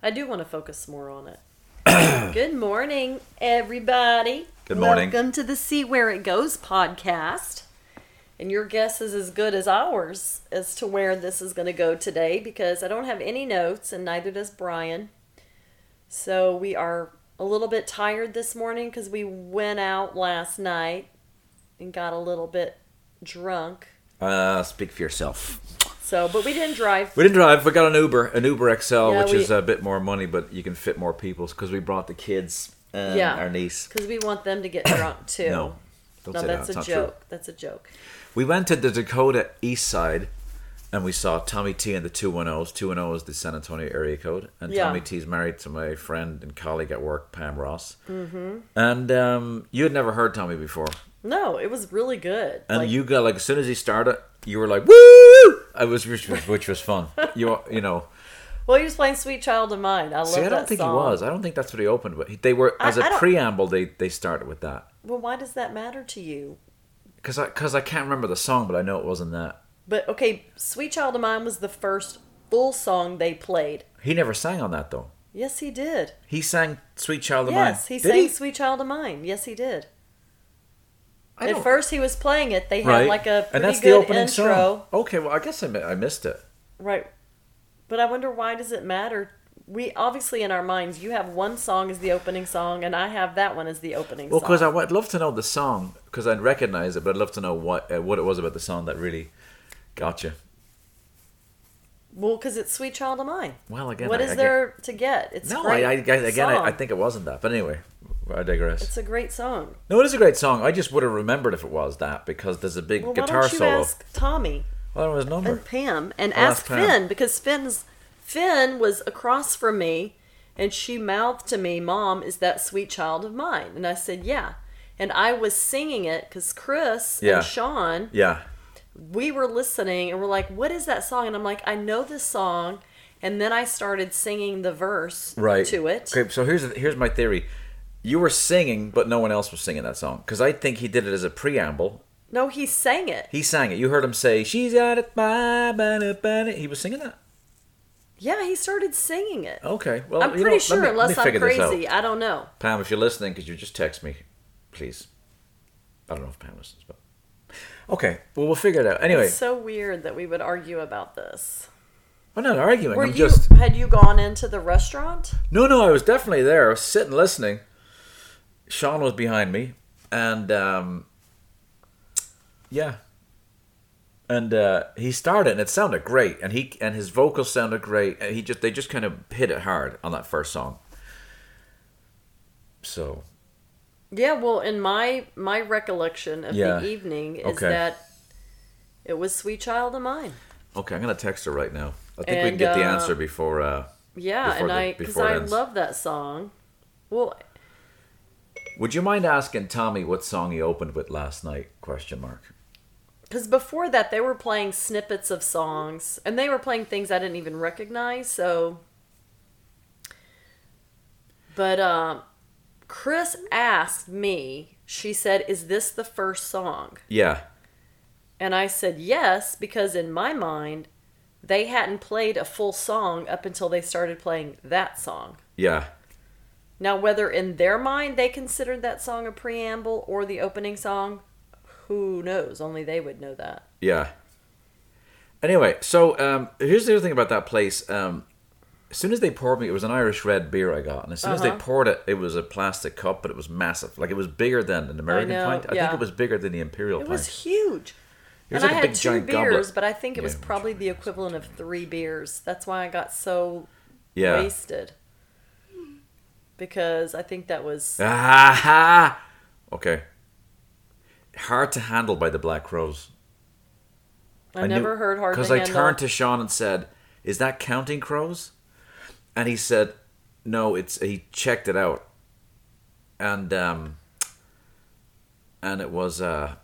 I do want to focus more on it. Good morning, everybody. Good morning. Welcome to the See Where It Goes podcast. And your guess is as good as ours as to where this is going to go today because I don't have any notes and neither does Brian. So we are a little bit tired this morning because we went out last night and got a little bit drunk. Uh, speak for yourself. So, but we didn't drive. We didn't drive. We got an Uber, an Uber XL, Yeah, which we- is a bit more money, but you can fit more people because we brought the kids and Yeah. our niece. Because we want them to get drunk too. No, no, that's that. A joke. true. That's a joke. We went to the Dakota East Side, and we saw Tommy T and the two one O's. Two one O is the San Antonio area code, and Yeah. Tommy T's married to my friend and colleague at work, Pam Ross. Mm-hmm. And um, you had never heard Tommy before, No, it was really good. and Like, you got like as soon as he started, you were like woo! I was, which was, which was fun. You you know. well, he was playing "Sweet Child of Mine." I love See, I don't think song. he was. I don't think that's what he opened with. They were as a I preamble. They they started with that Well, why does that matter to you? because I because I can't remember the song, but I know it wasn't that. But okay, "Sweet Child of Mine" was the first full song they played. He never sang on that though. Yes, he did. He sang "Sweet Child of Mine." Yes, he Did sang "Sweet Child of Mine." Yes, he did. I At first, he was playing it. They had right, like a pretty and that's good the opening intro. song. Okay, well I guess I, I missed it. Right. But I wonder why does it matter? We obviously in our minds you have one song as the opening song and I have that one as the opening Well, because I'd love to know the song because I'd recognize it, but I'd love to know what uh, what it was about the song that really got you. well, because it's "Sweet Child of Mine." Well, again, what I- is I there to get? It's No, I, I, again, I, I think it wasn't that. But anyway, I digress. it's a great song. no, it is a great song. I just would have remembered if it was that because there's a big Well, why guitar don't you solo. ask Tommy Well, there was number. and Pam and I'll ask ask Pam. Finn because Finn's Finn was across from me and she mouthed to me, "Mom, is that Sweet Child of Mine?" And I said, "Yeah." And I was singing it because Chris Yeah. and Sean Yeah. we were listening and we're like, what is that song? And I'm like, I know this song. And then I started singing the verse right to it. Okay, so here's here's my theory. You were singing, but no one else was singing that song because I think he did it as a preamble. No, he sang it. He sang it. You heard him say, "She's got it, my banana, banana." He was singing that. Yeah, he started singing it. Okay, well, I'm pretty sure, me- unless I'm figure this out. crazy. I don't know. Pam, if you're listening, because you just text me, please. I don't know if Pam listens, but okay. Well, we'll figure it out. Anyway, It's so weird that we would argue about this. I'm not arguing. Were I'm you just had you gone into the restaurant? no, no. I was definitely there. I was sitting listening. Sean was behind me, and um, yeah, and uh, he started, and it sounded great, and he and his vocals sounded great, and he just they just kind of hit it hard on that first song. So Yeah, well, in my my recollection of Yeah. the evening is Okay. that it was "Sweet Child of Mine." okay, I'm gonna text her right now. I think we can And, get the uh, answer before. Uh, Yeah, Before and the- I because I love that song. Well, Would you mind asking Tommy what song he opened with last night? Question mark. Because before that, they were playing snippets of songs, and they were playing things I didn't even recognize. So, but um, Chris asked me. She said, "Is this the first song?" Yeah. And I said yes because in my mind, they hadn't played a full song up until they started playing that song. Yeah. Now, whether in their mind they considered that song a preamble or the opening song, who knows? Only they would know that. Yeah. Anyway, so um, here's the other thing about that place. Um, as soon as they poured me, it was an Irish red beer I got, and as soon as they Uh-huh. poured it, it was a plastic cup, but it was massive. Like it was bigger than an American know, pint. I yeah. think it was bigger than the Imperial It pint. was huge. It was and like I a had two beers, goblet. but I think it was probably the equivalent of three beers. That's why I got so yeah. wasted. Because I think that was Ah, okay. Hard to handle by the Black Crowes. I, never heard hard to Because I handle. turned to Sean and said, "Is that Counting Crows?" And he said, "No, it's." He checked it out, and um, and it was uh.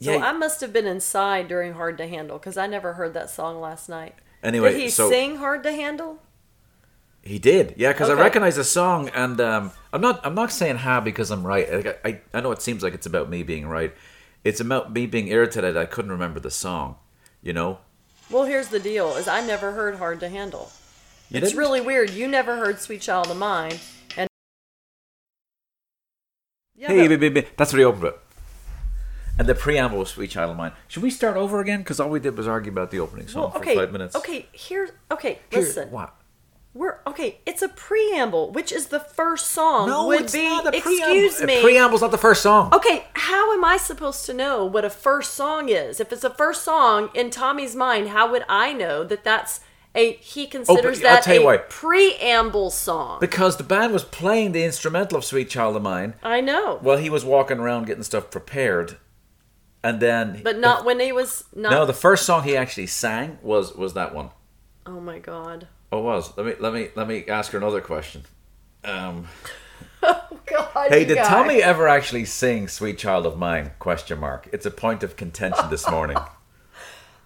So Yeah. I must have been inside during Hard to Handle because I never heard that song last night. anyway, Did he so sing Hard to Handle? He did, yeah, because Okay. I recognize the song, and um, I'm not. I'm not saying ha because I'm right. Like, I, I know it seems like it's about me being right. It's about me being irritated. I couldn't remember the song, you know. Well, here's the deal: is I never heard Hard to Handle. You it's didn't? really weird. You never heard "Sweet Child of Mine," and yeah, Hey, but- baby, that's what he opened with. And the preamble was "Sweet Child of Mine." Should we start over again? Because all we did was argue about the opening song well, for five minutes. okay. Here, okay. Here- Listen, what? We're okay. It's a preamble, which is the first song. No, would it's be. not a excuse preamble. me. A preamble's not the first song. Okay, how am I supposed to know what a first song is? If it's a first song in Tommy's mind, how would I know that that's a he oh, considers Oh, that a why. preamble song? Because the band was playing the instrumental of "Sweet Child of Mine" I know, Well, he was walking around getting stuff prepared, and then. but not when he was not. No, the first song he actually sang was was that one. oh my god. Oh, was. Let me let me let me ask her another question. Um, Oh god. hey, did guys. Tommy ever actually sing "Sweet Child of Mine"? Question mark. It's a point of contention this morning.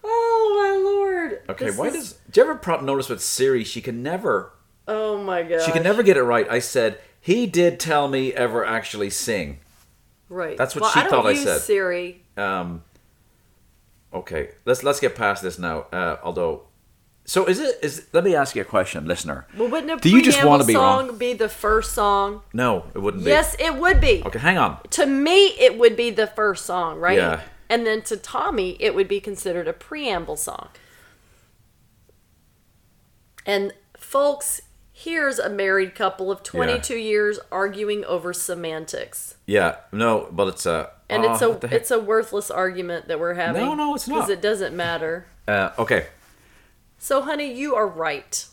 Oh my lord. Okay, This why is- does? Do you ever pro- notice with Siri? She can never. Oh my god. She can never get it right. I said he did tell me ever actually sing. Right. That's what well, she I don't thought I use said. Siri. Um, okay, let's let's get past this now. Uh, although, so is it? Is let me ask you a question, listener. Well, wouldn't a Do you just preamble wanna be song wrong? be the first song? No, it wouldn't be. Yes, it would be. Okay, hang on. To me, it would be the first song, right? Yeah. And then to Tommy, it would be considered a preamble song. And folks, here's a married couple of 22 years arguing over semantics. Yeah, no, but it's a. And oh, it's a the heck? it's a worthless argument that we're having. No, no, it's not. Because it doesn't matter. Uh, okay. So, honey, you are right.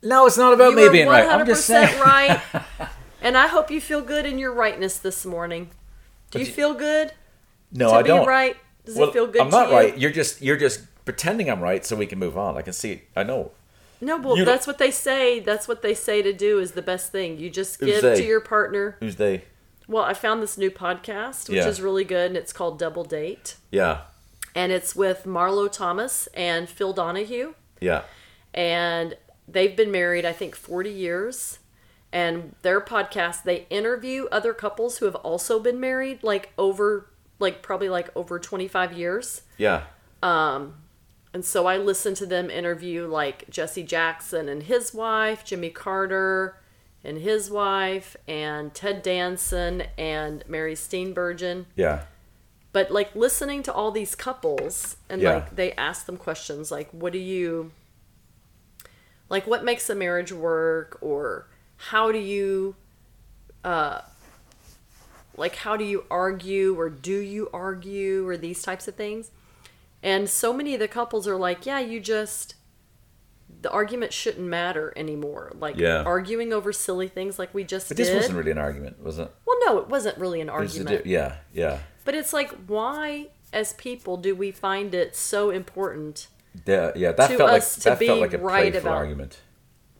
No, it's not about You me being right. I'm just saying. right. And I hope you feel good in your rightness this morning. Do you you- feel good no, I be don't. right? Does well, it feel good I'm to not you? right. You're just you're just pretending I'm right so we can move on. I can see. I know. No, well, You- that's what they say. That's what they say to do is the best thing. You just give to your partner. Who's they? Well, I found this new podcast, which Yeah. is really good, and it's called Double Date. Yeah, And it's with Marlo Thomas and Phil Donahue. Yeah, And they've been married, I think, 40 years. And their podcast, they interview other couples who have also been married, like over, like probably like over 25 years. yeah. Um, and so I listened to them interview like Jesse Jackson and his wife, Jimmy Carter and his wife, and Ted Danson and Mary Steenburgen. Yeah. But like listening to all these couples and Yeah. like they ask them questions like, what do you, like, what makes a marriage work? Or how do you, uh, like, how do you argue? Or do you argue? Or these types of things. And so many of the couples are like, yeah, you just, the argument shouldn't matter anymore. Like, Yeah. arguing over silly things like we just But did. this wasn't really an argument, was it? well, no, it wasn't really an It was a argument. di- yeah, yeah. But it's like, why, as people, do we find it so important? Yeah, yeah. That To felt like that felt like a right playful about- argument.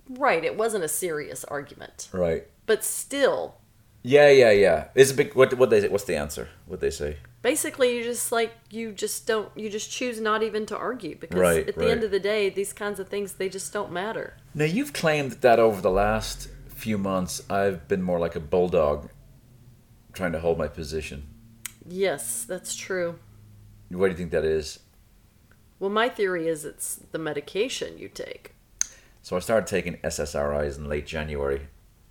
Right, it wasn't a serious argument, Right. but still, Yeah, yeah, yeah. It's a big. What? What they? What's the answer? What they say? basically, you just like you just don't you just choose not even to argue because Right, at the right. end of the day, these kinds of things they just don't matter. Now you've claimed that over the last few months I've been more like a bulldog, trying to hold my position. Yes, that's true. What do you think that is? Well, my theory is it's the medication you take. So I started taking SSRIs in late January,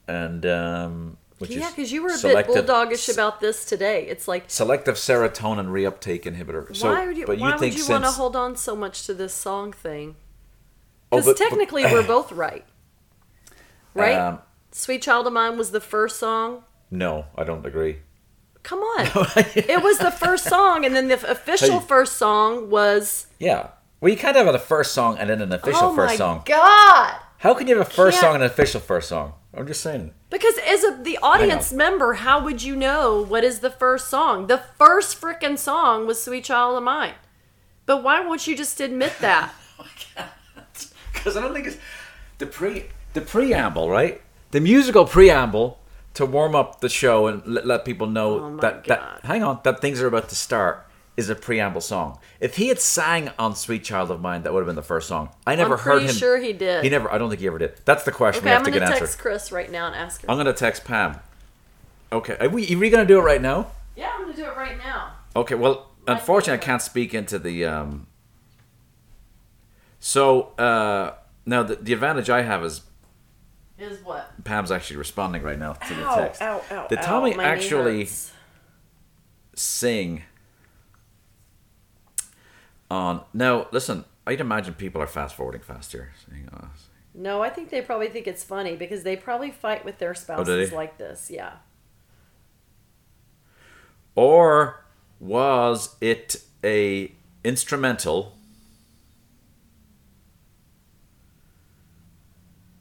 and um, which yeah, because you were a bit bulldogish about this today. It's like selective serotonin reuptake inhibitor. So, why would you, but you why think would you want to hold on so much to this song thing? Oh, Because but- but- technically, we're both right. Right? Um, Sweet Child of Mine was the first song. no, I don't agree. Come on. it was the first song, and then the official first song was. Yeah. Well, you can't have a first song and then an official oh first my song. God! How can you have a first Can't- song and an official first song? I'm just saying. Because as a, the audience member, how would you know what is the first song? The first frickin' song was Sweet Child of Mine. But why won't you just admit that? Oh because I don't think it's the pre the preamble, right? The musical preamble to warm up the show and let, let people know Oh that, God. that hang on that things are about to start is a preamble song. If he had sang on "Sweet Child of Mine," that would have been the first song. I never I'm heard him. sure he did. He never. I don't think he ever did. That's the question. Okay, we I'm have to gonna text. Chris right now and ask her. I'm gonna text Pam. Okay, are we, are we gonna do it right now? yeah, I'm going to do it right now. Okay, well, I unfortunately, I can't speak into the. Um... So uh, Now the, the advantage I have is Is what? Pam's actually responding right now to the text. ow, ow, Did Tommy my actually sing on? Now listen, I'd imagine people are fast forwarding faster. Oh, No, I think they probably think it's funny because they probably fight with their Oh, spouses they? like this. Yeah. Or was it a instrumental?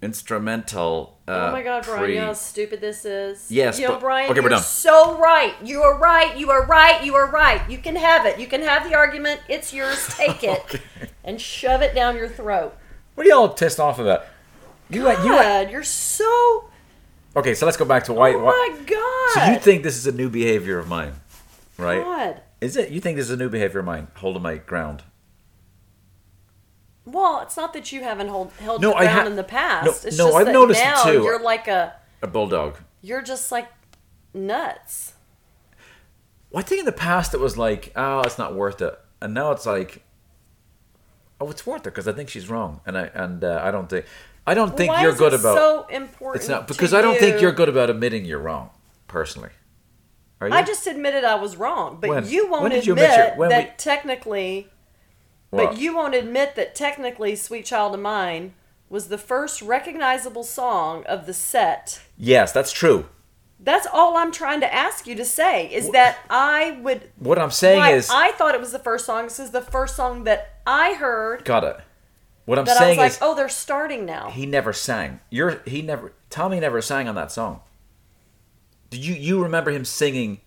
Instrumental. Uh, oh my God, Brian! pre- You know how stupid this is. Yes, you know, but- Brian. okay, we're you're done. So right. You are right. You are right. You are right. You can have it. You can have the argument. It's yours. Take it Okay. and shove it down your throat. What are y'all pissed off about? You went. You. You're so. Okay, so let's go back to why. Oh why my God. so you think this is a new behavior of mine, right? God. Is it? You think this is a new behavior of mine? Holding my ground. Well, it's not that you haven't hold, held No, your ground ha- in the past. No, it's no, just I've that noticed it now too. You're like a. A bulldog. You're just like nuts. Well, I think in the past it was like, oh, it's not worth it, and now it's like, oh, it's worth it because I think she's wrong, and I and uh, I don't think, I don't think Why you're is good it about. so important. it's not because I don't think you? you're good about admitting you're wrong, personally. Are you? I just admitted I was wrong, but When? you won't you admit admit your- that we- technically. What? But you won't admit that technically, "Sweet Child of Mine" was the first recognizable song of the set. Yes, that's true. That's all I'm trying to ask you to say is that I would. What I'm saying is, I thought it was the first song. This is the first song that I heard got it. What I'm that I was saying like, is, "Oh, they're starting now." he never sang. You're he never. Tommy never sang on that song. Did you you remember him singing?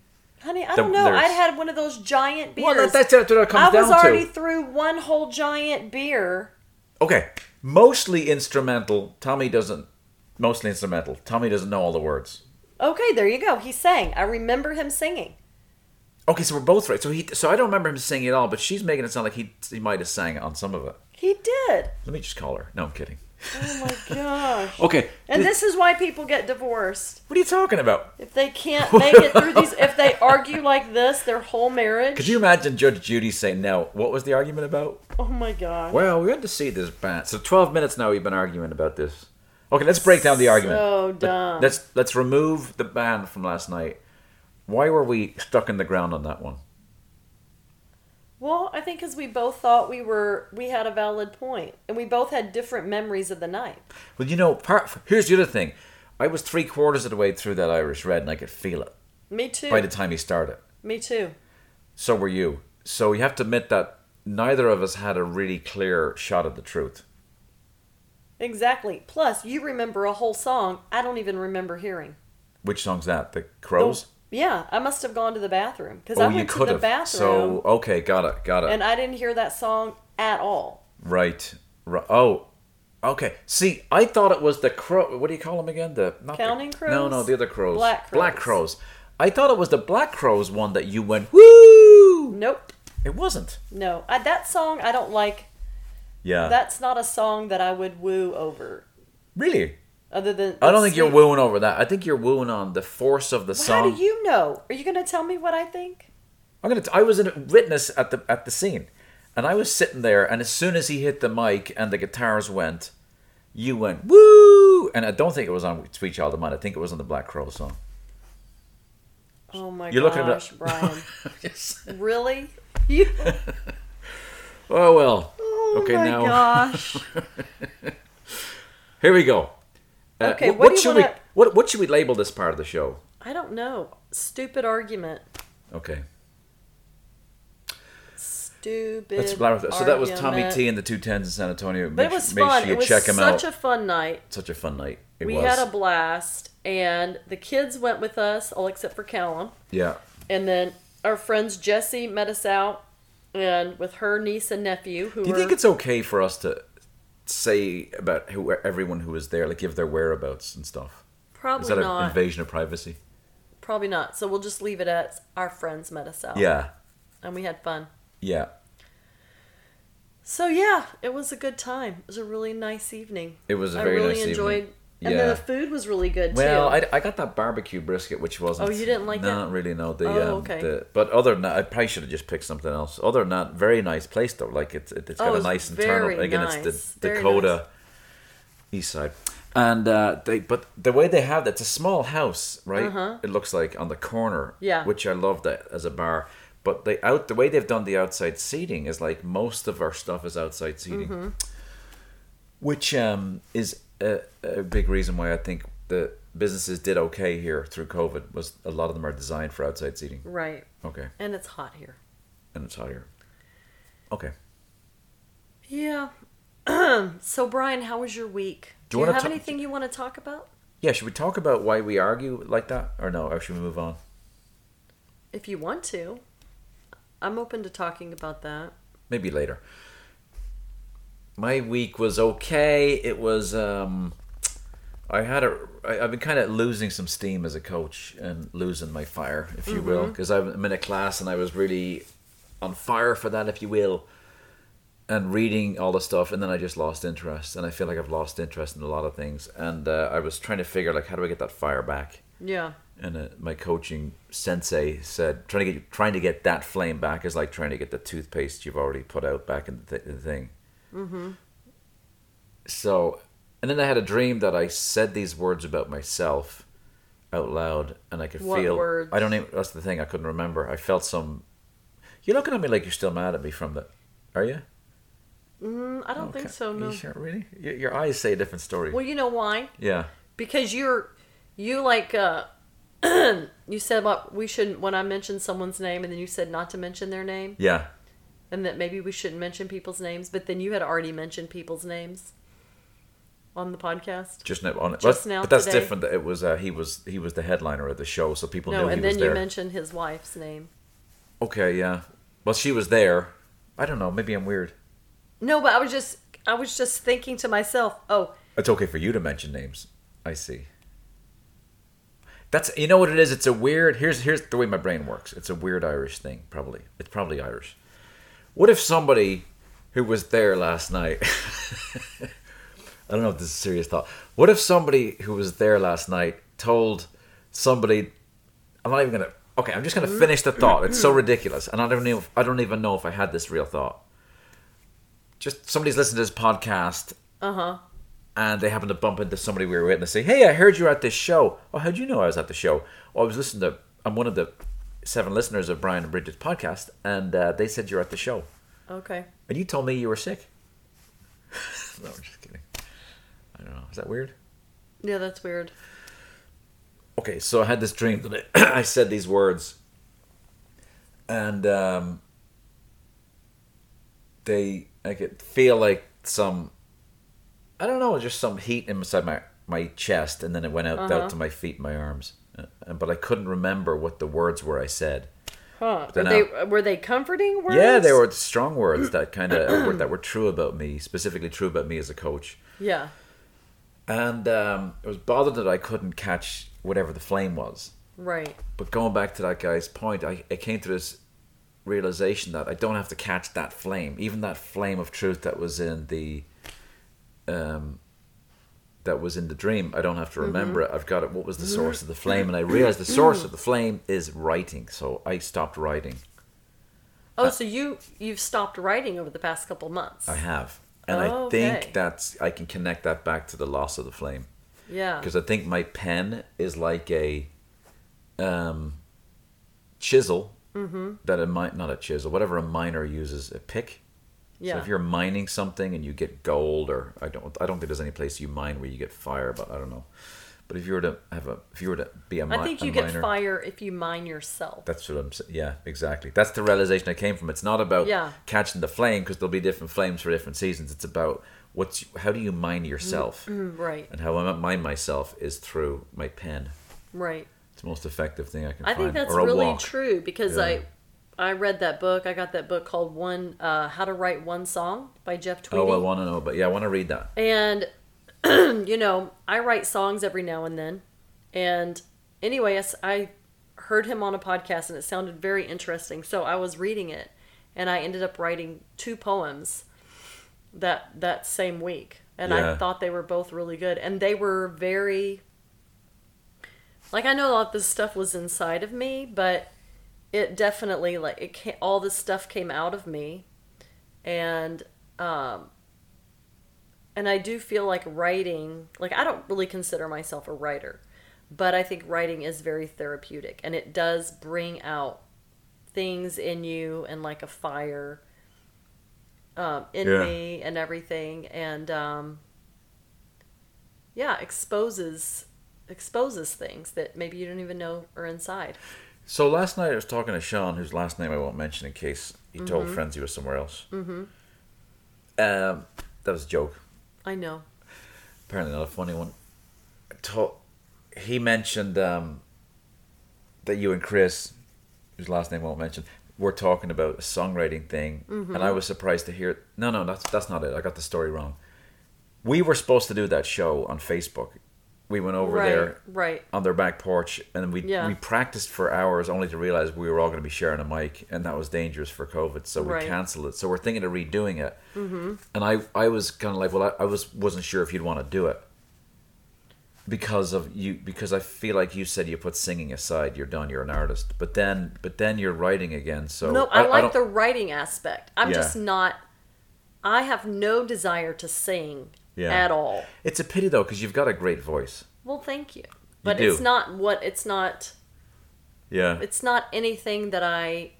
Honey, I don't know. there's- I'd had one of those giant beers. Well, that, that's what it comes I was already to. through one whole giant beer. Okay, mostly instrumental. Tommy doesn't. Mostly instrumental. Tommy doesn't know all the words. Okay, there you go. He sang. I remember him singing. Okay, so we're both right. So he, so I don't remember him singing at all, but she's making it sound like he he might have sang on some of it. He did. Let me just call her. No, I'm kidding. Oh my gosh. Okay, And th- this is why people get divorced. what are you talking about? If they can't make it through these, if they argue like this, their whole marriage. Could you imagine Judge Judy saying, "Now, what was the argument about?" Oh my god. Well, we went to see this band. So 12 minutes now we've been arguing about this. Okay, let's break down the argument. So Let- dumb. Let's let's remove the band from last night. Why were we stuck in the ground on that one? Well, I think because we both thought we were, we had a valid point, and we both had different memories of the night. Well, you know, part, here's the other thing. I was three quarters of the way through that Irish Red, and I could feel it Me too. by the time he started. Me too. So were you. So you have to admit that neither of us had a really clear shot at the truth. Exactly. Plus, you remember a whole song I don't even remember hearing. Which song's that? The Crows. Yeah, I must have gone to the bathroom because oh, I went to the have. bathroom So okay, got it, got it. and I didn't hear that song at all. Right. right. Oh, okay. See, I thought it was the crow. What do you call them again? The not the- Counting crows? No, no, the other crows. Black Black crows. crows. I thought it was the black crowes one that you went woo. Nope. It wasn't. No, I, that song I don't like. Yeah. That's not a song that I would woo over. really. Other than I don't think you're wooing over that. I think you're wooing on the force of the Well, song. How do you know? Are you going to tell me what I think? I'm gonna. T- I was a witness at the at the scene, and I was sitting there, and as soon as he hit the mic and the guitars went, you went woo, and I don't think it was on Sweet Child of Mine. I think it was on the Black Crow song. Oh my You're looking at gosh. Brian. yes. really? You? Oh well. Oh Okay, my now- gosh. Here we go. Uh, Okay, wh- what do you should wanna- we what what should we label this part of the show? I don't know. Stupid argument. Okay. Stupid. Let's so that was Tommy. T and the two tens in San Antonio. But it was make fun. sure it was check him such out. a fun night. Such a fun night. It we was. had a blast, and the kids went with us, all except for Callum. yeah. And then our friends Jesse met us out, and with her niece and nephew, who Do you think it's okay for us to say about who everyone who was there, like give their whereabouts and stuff? probably Is that an not. invasion of privacy? Probably not. So we'll just leave it at our friends met us out. Yeah. And we had fun. Yeah. So yeah, it was a good time. It was a really nice evening. It was a I very really nice enjoyed. evening. And Yeah. then the food was really good Well, too. Well, I, I got that barbecue brisket, which wasn't. Oh, you didn't like that? Not really. No, the Oh, um, okay. the but other than that, I probably should have just picked something else. Other than that, very nice place though. Like it's it, it's Oh, got it a nice internal. Again, nice. it's the Very Dakota. East Side, and uh, they but the way they have that, it's a small house, right? Uh-huh. It looks like on the corner. Yeah. which I love that as a bar. But they out the way they've done the outside seating is like most of our stuff is outside seating, Mm-hmm. which um, is a, a big reason why I think the businesses did okay here through COVID. Was a lot of them are designed for outside seating. Right. Okay, And it's hot here. and it's hot here. Okay. Yeah. so, Brian, how was your week? Do Do you have ta- anything you want to talk about? Yeah, should we talk about why we argue like that, or no? Or should we move on? If you want to. I'm open to talking about that. maybe later. My week was okay. It was um I had a I, I've been kind of losing some steam as a coach and losing my fire, if you will, because I'm in a class and I was really on fire for that, if you will, and reading all the stuff, and then I just lost interest, and I feel like I've lost interest in a lot of things, and uh, I was trying to figure like how do I get that fire back, Yeah. and uh, my coaching sensei said trying to get trying to get that flame back is like trying to get the toothpaste you've already put out back in the, th- the thing. Mm-hmm. So, and then I had a dream that I said these words about myself out loud, and I could What feel. words? I don't even. That's the thing. I couldn't remember. I felt some. You're looking at me like you're still mad at me from the. Are you? Mm, I don't Okay. think so, no. You sure? Really? Your, your eyes say a different story. Well, you know why? yeah. Because you're, you like, uh, you said what we shouldn't, when I mentioned someone's name, and then you said not to mention their name, Yeah. And that maybe we shouldn't mention people's names, but then you had already mentioned people's names on the podcast. Just now on it. Just but, now but that's today. different. It was uh, he was he was the headliner of the show, so people No, knew he and then you mentioned his wife's name. okay, yeah. Well, she was there. I don't know. Maybe I'm weird. No, but I was just, I was just thinking to myself, oh, It's okay for you to mention names. I see. That's you know what it is. It's a weird. Here's here's the way my brain works. It's a weird Irish thing. Probably it's probably Irish. What if somebody who was there last night? I don't know if this is a serious thought. What if somebody who was there last night told somebody? I'm not even gonna. Okay, I'm just gonna finish the thought. It's so ridiculous, and I don't even. I don't even know if I had this real thought. Just somebody's listening to this podcast uh huh. and they happen to bump into somebody we were with and they say, Hey, I heard you were at this show. Oh, how'd you know I was at the show? Oh, I was listening to, I'm one of the seven listeners of Brian and Bridget's podcast, and uh, they said you're at the show. Okay. And you told me you were sick. no, I'm just kidding. I don't know. Is that weird? Yeah, that's weird. Okay, so I had this dream that I, I said these words, and um, they I could feel like some, I don't know, just some heat inside my my chest, and then it went out Uh-huh. out to my feet, and my arms, but I couldn't remember what the words were I said. Huh. Were they, I- were they comforting words? Yeah, they were strong words that kind of that were true about me, specifically true about me as a coach. Yeah. And um, it was bothered that I couldn't catch whatever the flame was. Right. But going back to that guy's point, I, I came to this realization that I don't have to catch that flame, even that flame of truth that was in the, um, that was in the dream. I don't have to remember it. I've got it. What was the source of the flame? And I realized the source of the flame is writing. So I stopped writing. Oh, so you you've stopped writing over the past couple months. I have, and Oh, I think okay. that's I can connect that back to the loss of the flame. yeah. because I think my pen is like a um, chisel Mm-hmm. that a mi- not a chisel, whatever a miner uses, a pick. Yeah. So if you're mining something and you get gold, or I don't, I don't think there's any place you mine where you get fire, but I don't know. But if you were to have a, if you were to be a, mi- I think you get miner, fire if you mine yourself. that's what I'm saying. Yeah, exactly. That's the realization I came from. It's not about Yeah. catching the flame because there'll be different flames for different seasons. It's about what's how do you mine yourself, Mm, right. and how I mine myself is through my pen. Right. It's the most effective thing I can I find. think that's really walk. true because Yeah. I I read that book. I got that book called One uh, How to Write One Song by Jeff Tweedy. Oh, I want to know, but yeah, I want to read that. And you know, I write songs every now and then. And anyway, I heard him on a podcast and it sounded very interesting. So I was reading it and I ended up writing two poems that that same week. And Yeah. I thought they were both really good and they were very like I know a lot of this stuff was inside of me, but it definitely like it came, all this stuff came out of me. And um and I do feel like writing, like I don't really consider myself a writer, but I think writing is very therapeutic and it does bring out things in you and like a fire um, in Yeah. me and everything. And um, yeah exposes exposes things that maybe you don't even know are inside So last night I was talking to Sean, whose last name I won't mention in case he told friends he was somewhere else. Mm-hmm. Um, that was a joke. i know Apparently not a funny one. He mentioned um, that you and Chris, whose last name I won't mention, were talking about a songwriting thing, and I was surprised to hear. No, no, that's that's not it. I got the story wrong. We were supposed to do that show on Facebook. We went over right there right on their back porch and we Yeah. we practiced for hours only to realize we were all going to be sharing a mic and that was dangerous for covid so we Right. canceled it so we're thinking of redoing it mm-hmm. and i i was kind of like well I, I was wasn't sure if you'd want to do it because of you because i feel like you said you put singing aside you're done you're an artist but then but then you're writing again so no i, like don't- the writing aspect i'm Yeah. just not i have no desire to sing Yeah. at all it's a pity though because you've got a great voice well thank you but do. it's not what it's not yeah it's not anything that i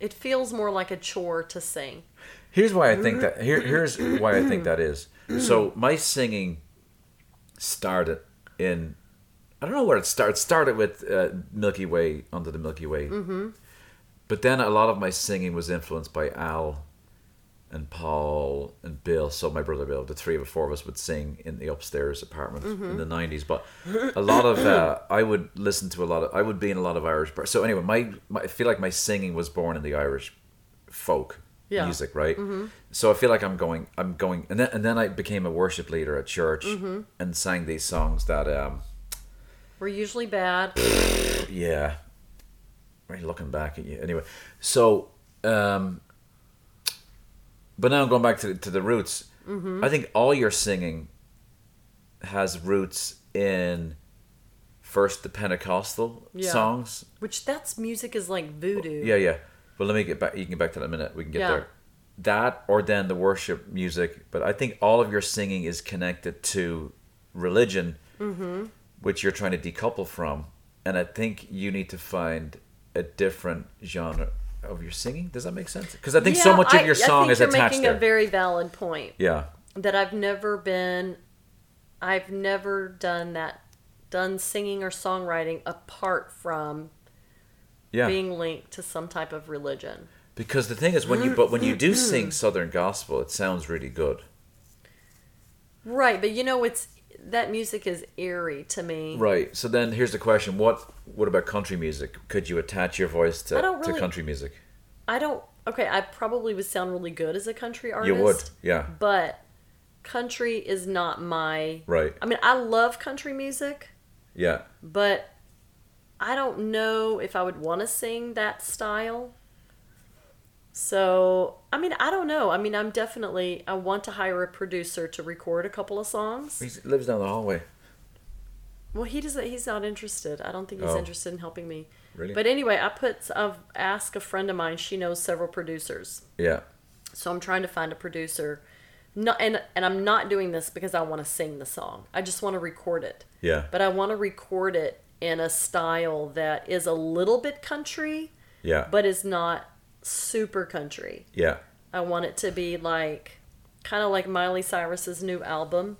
it feels more like a chore to sing Here's why I think that. Here, here's why I think that is. So my singing started in. I don't know where it started. It started with uh, Milky Way under the Milky Way, mm-hmm. but then a lot of my singing was influenced by Al, and Paul and Bill. So my brother Bill, the three of the four of us would sing in the upstairs apartment in the nineties. But a lot of uh, I would listen to a lot of. I would be in a lot of Irish. bars. So anyway, my, my I feel like my singing was born in the Irish folk Yeah. music, right? So I feel like I'm going, I'm going, and then and then I became a worship leader at church and sang these songs that, um, we're usually bad yeah, right. Looking back at you, anyway. So, um, but now going back to to the roots, I think all your singing has roots in first the Pentecostal Yeah. songs, which that's music is like voodoo Yeah, yeah. But let me get back. You can get back to that in a minute. We can get Yeah. there. That or then the worship music. But I think all of your singing is connected to religion, Mm-hmm. which you're trying to decouple from. And I think you need to find a different genre of your singing. Does that make sense? Because I think so much of I- your song I think is you're attached making there. a very valid point yeah. that I've never been I've never done that done singing or songwriting apart from Yeah. being linked to some type of religion. because the thing is, when you but when you do sing Southern gospel, it sounds really good. Right, but you know it's that music is eerie to me. Right. So then here's the question: What what about country music? Could you attach your voice to, don't to really- country music? I don't okay, I probably would sound really good as a country artist. You would, yeah. But country is not my Right. I mean, I love country music, Yeah. but I don't know if I would want to sing that style. So, I mean, I don't know. I mean, I'm definitely I want to hire a producer to record a couple of songs. He lives down the hallway. Well, he doesn't. He's not interested. I don't think he's Oh. interested in helping me. Really? But anyway, I put. I've asked a friend of mine. She knows several producers, Yeah. so I'm trying to find a producer. Not and and I'm not doing this because I want to sing the song. I just want to record it. Yeah. But I want to record it in a style that is a little bit country, Yeah. but is not super country. yeah. I want it to be like kind of like Miley Cyrus's new album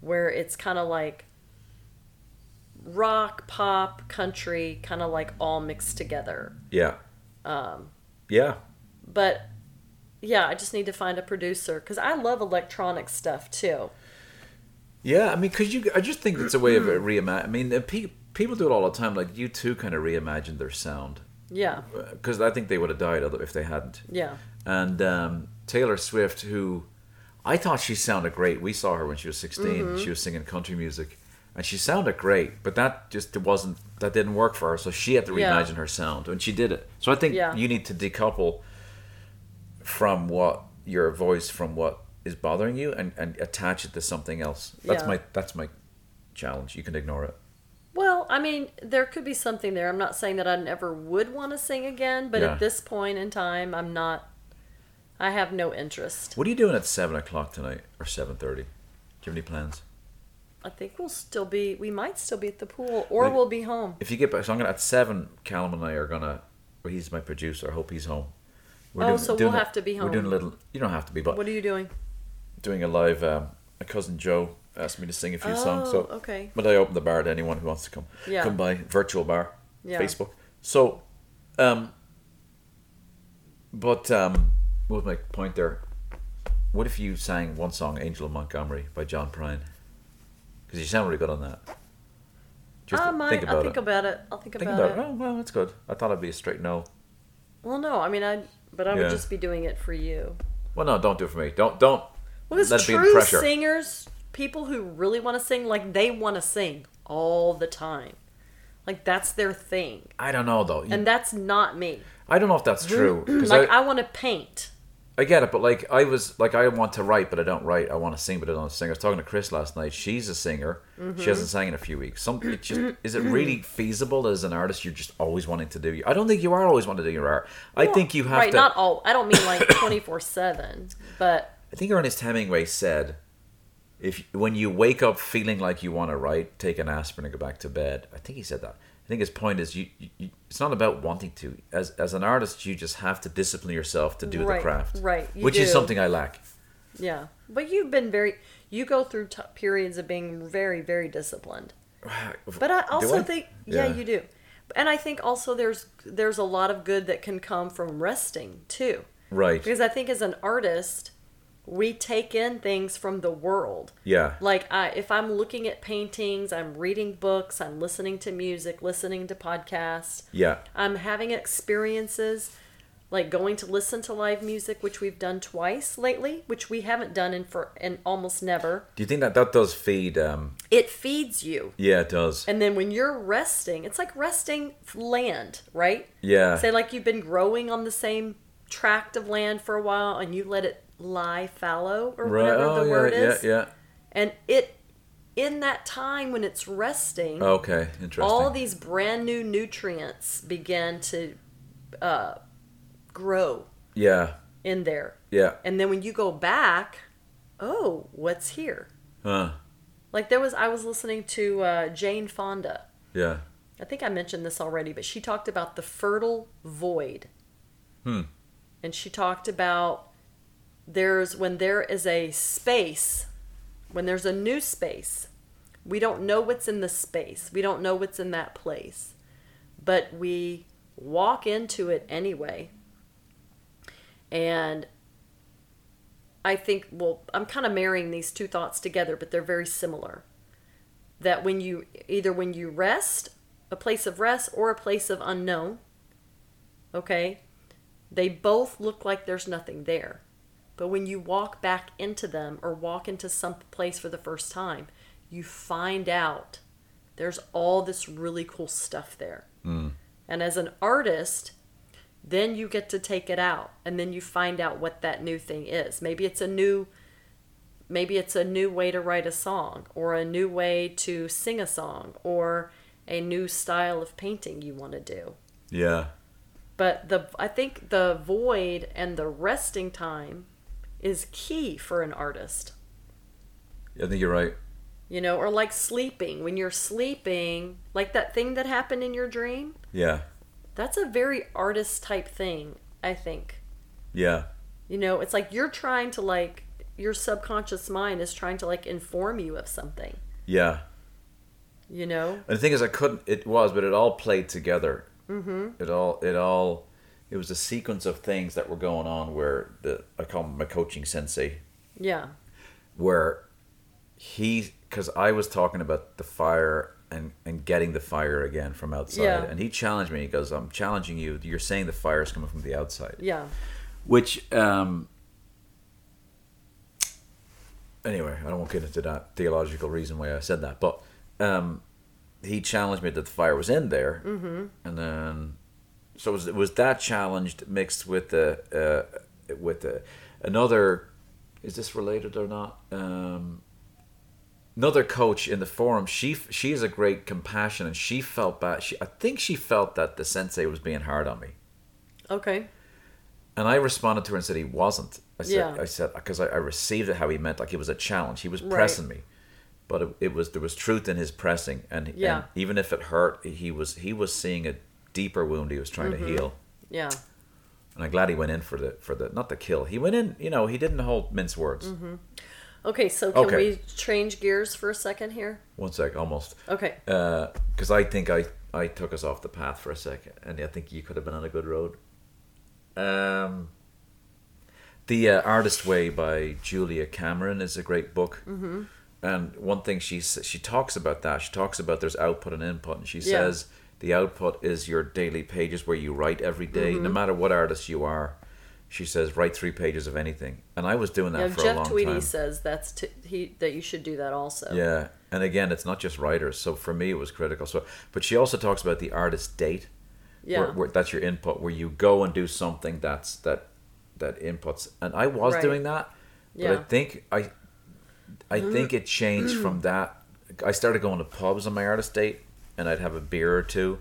where it's kind of like rock, pop, country, kind of like all mixed together. Yeah. Um. Yeah. But yeah, I just need to find a producer cuz I love electronic stuff too. Yeah. I mean, because you, I just think it's a way of reimagine. I mean, people do it all the time. Like U2, kind of reimagined their sound Yeah. because I think they would have died if they hadn't. Yeah. And um, Taylor Swift, who I thought she sounded great. We saw her when she was 16. Mm-hmm. She was singing country music, and she sounded great. But that just wasn't that didn't work for her. So she had to Yeah. reimagine her sound, and she did it. So I think Yeah. you need to decouple from what your voice from what is bothering you, and, and attach it to something else. That's Yeah. my that's my challenge. You can ignore it. Well, I mean, there could be something there. I'm not saying that I never would want to sing again, but Yeah. at this point in time, I'm not I have no interest. What are you doing at seven o'clock tonight or seven thirty? Do you have any plans? I think we'll still be. We might still be at the pool, or Like- we'll be home. If you get back, so I'm gonna at seven. Callum and I are gonna. Well, he's my producer. I hope he's home. We're Oh, so we'll a- have to be home. We're doing a little. You don't have to be, but What are you doing? doing a live. Um, my cousin Joe asked me to sing a few songs, so Oh, okay. but I open the bar to anyone who wants to come. Yeah. Come by virtual bar, Yeah. Facebook. So, um, but um, what was my point there? What if you sang one song, "Angel of Montgomery" by John Prine? Because you sound really good on that. Just I might. think about I'll think it. about it. I'll think, think about, about it. Oh well, that's good. I thought it'd be a straight no. Well, no. I mean, I. But I would just be doing it for you. Well, no, don't do it for me. Don't don't Well, because let it be in true pressure. singers, people who really want to sing, like they want to sing all the time. Like that's their thing, I don't know though. You- and that's not me. I don't know if that's true Like I, I want to paint. I get it, but like I was like I want to write, but I don't write. I want to sing, but I don't sing. I was talking to Chris last night. She's a singer. Mm-hmm. She hasn't sang in a few weeks. Some it just is it really feasible as an artist? You're just always wanting to do. I don't think you are always wanting to do your art. I think you have right, to. not all. I don't mean like twenty four seven, but I think Ernest Hemingway said, "If when you wake up feeling like you want to write, take an aspirin and go back to bed." I think he said that. I think his point is you, you, it's not about wanting to. As as an artist, you just have to discipline yourself to do Right, the craft. right, Which is something I lack. yeah. But you've been very. You go through t- periods of being very, very disciplined. But I also I? think, yeah, Yeah. you do. And I think also there's there's a lot of good that can come from resting too. Right. Because I think as an artist, we take in things from the world. Yeah. Like I, if I'm looking at paintings, I'm reading books, I'm listening to music, listening to podcasts, Yeah. I'm having experiences like going to listen to live music, which we've done twice lately, which we haven't done in for and almost never. Do you think that that does feed? Um, It feeds you. yeah, it does. And then when you're resting, it's like resting land, right? Yeah. Say like you've been growing on the same tract of land for a while and you let it lie fallow or right. whatever Oh, the yeah, word yeah, is. yeah. And it in that time when it's resting, Okay, interesting. all these brand new nutrients begin to uh, grow yeah, in there. yeah. And then when you go back, oh, what's here? Huh. Like there was I was listening to uh, Jane Fonda. Yeah. I think I mentioned this already, but she talked about the fertile void. Hmm. And she talked about there's when there is a space, when there's a new space, we don't know what's in the space. We don't know what's in that place. But we walk into it anyway. And I think, well, I'm kind of marrying these two thoughts together, but they're very similar. That when you, either when you rest, a place of rest or a place of unknown, okay, they both look like there's nothing there. But when you walk back into them or walk into some place for the first time, you find out there's all this really cool stuff there. Hmm. And as an artist, then you get to take it out and then you find out what that new thing is. Maybe it's a new maybe it's a new way to write a song or a new way to sing a song or a new style of painting you want to do. Yeah. But the I think the void and the resting time is key for an artist. I think you're right. You know, or like sleeping. When you're sleeping, like that thing that happened in your dream, Yeah. that's a very artist type thing, I think. Yeah. You know, it's like you're trying to like your subconscious mind is trying to like inform you of something. Yeah. You know? And the thing is, I couldn't. It was, but it all played together. Mm-hmm. It all. It all. It was a sequence of things that were going on where the I call him my coaching sensei, Yeah. where he because I was talking about the fire and and getting the fire again from outside, Yeah. and he challenged me. He goes, "I'm challenging you. You're saying the fire is coming from the outside." Yeah. Which, um, anyway, I don't want to get into that theological reason why I said that, but um, he challenged me that the fire was in there, mm-hmm. and then so it was, it was that challenged mixed with the uh, with the another. Is this related or not? Um, another coach in the forum. She she is a great compassion, and she felt bad. She I think she felt that the sensei was being hard on me. Okay. And I responded to her and said he wasn't. I said, Yeah. I said, because I, I received it how he meant, like it was a challenge. He was Right. pressing me, but it, it was there was truth in his pressing, and, Yeah. and even if it hurt, he was he was seeing a deeper wound he was trying Mm-hmm. to heal. Yeah. And I'm glad he went in for the for the not the kill. He went in, you know, he didn't hold mince words. Mm-hmm. Okay, so can Okay. we change gears for a second here? One sec, almost. Okay. Because I think I I took us off the path for a second, and I think you could have been on a good road. Um, the uh, Artist Way by Julia Cameron is a great book. Mm-hmm. And one thing she she talks about that she talks about there's output and input, and she Yeah. says the output is your daily pages where you write every day, Mm-hmm. no matter what artist you are. She says write three pages of anything, and I was doing that Yeah, for a Jeff long Tweedy time. says that's t- he that you should do that also. Yeah, and again, it's not just writers. So for me, it was critical. So, but she also talks about the artist date. Yeah. where, where that's your input, where you go and do something that's that that inputs. And I was Right. doing that, but I think I I think it changed from that. I started going to pubs on my artist date, and I'd have a beer or two,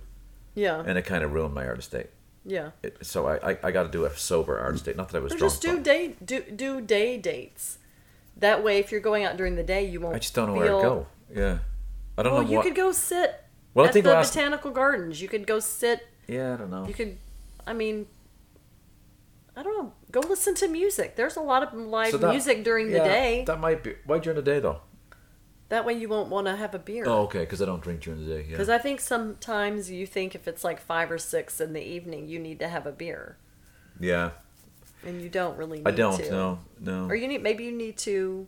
Yeah. and it kind of ruined my artist date. yeah. It, so I, I, I got to do a sober artist date. Not that I was Or drunk. just do but day do do day dates. That way, if you're going out during the day, you won't. I just don't know feel, where to go. Yeah, I don't know. Well, know you what. could go sit Well, I think the last- botanical gardens. You could go sit. yeah, I don't know. You could. I mean. I don't know. Go listen to music. There's a lot of live So that- music during the day. That might be why during the day though. That way, you won't want to have a beer. Oh, okay, because I don't drink during the day. Yeah. Because I think sometimes you think if it's like five or six in the evening, you need to have a beer, yeah. and you don't really. Need I don't. To. No. No. Or you need maybe you need to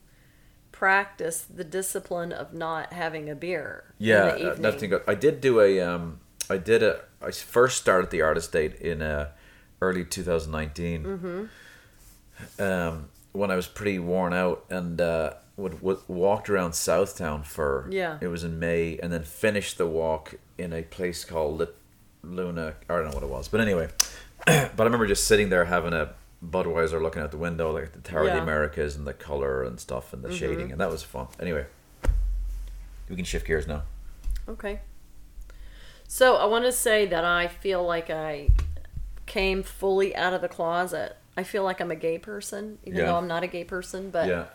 practice the discipline of not having a beer. yeah, in the uh, evening. good. I did do a. Um, I did a. I first started the artist date in uh, early 2019. Mm-hmm. Um, when I was pretty worn out and uh, would, would walked around Southtown for. Yeah. It was in May, and then finished the walk in a place called Lit Luna. I don't know what it was, but anyway. but I remember just sitting there having a Budweiser, looking out the window, like at the Tower of Yeah. Mm-hmm. the Americas and the color and stuff and the shading, and that was fun. Anyway, we can shift gears now. Okay. So I want to say that I feel like I came fully out of the closet. I feel like I'm a gay person, even Yeah. though I'm not a gay person. But yeah.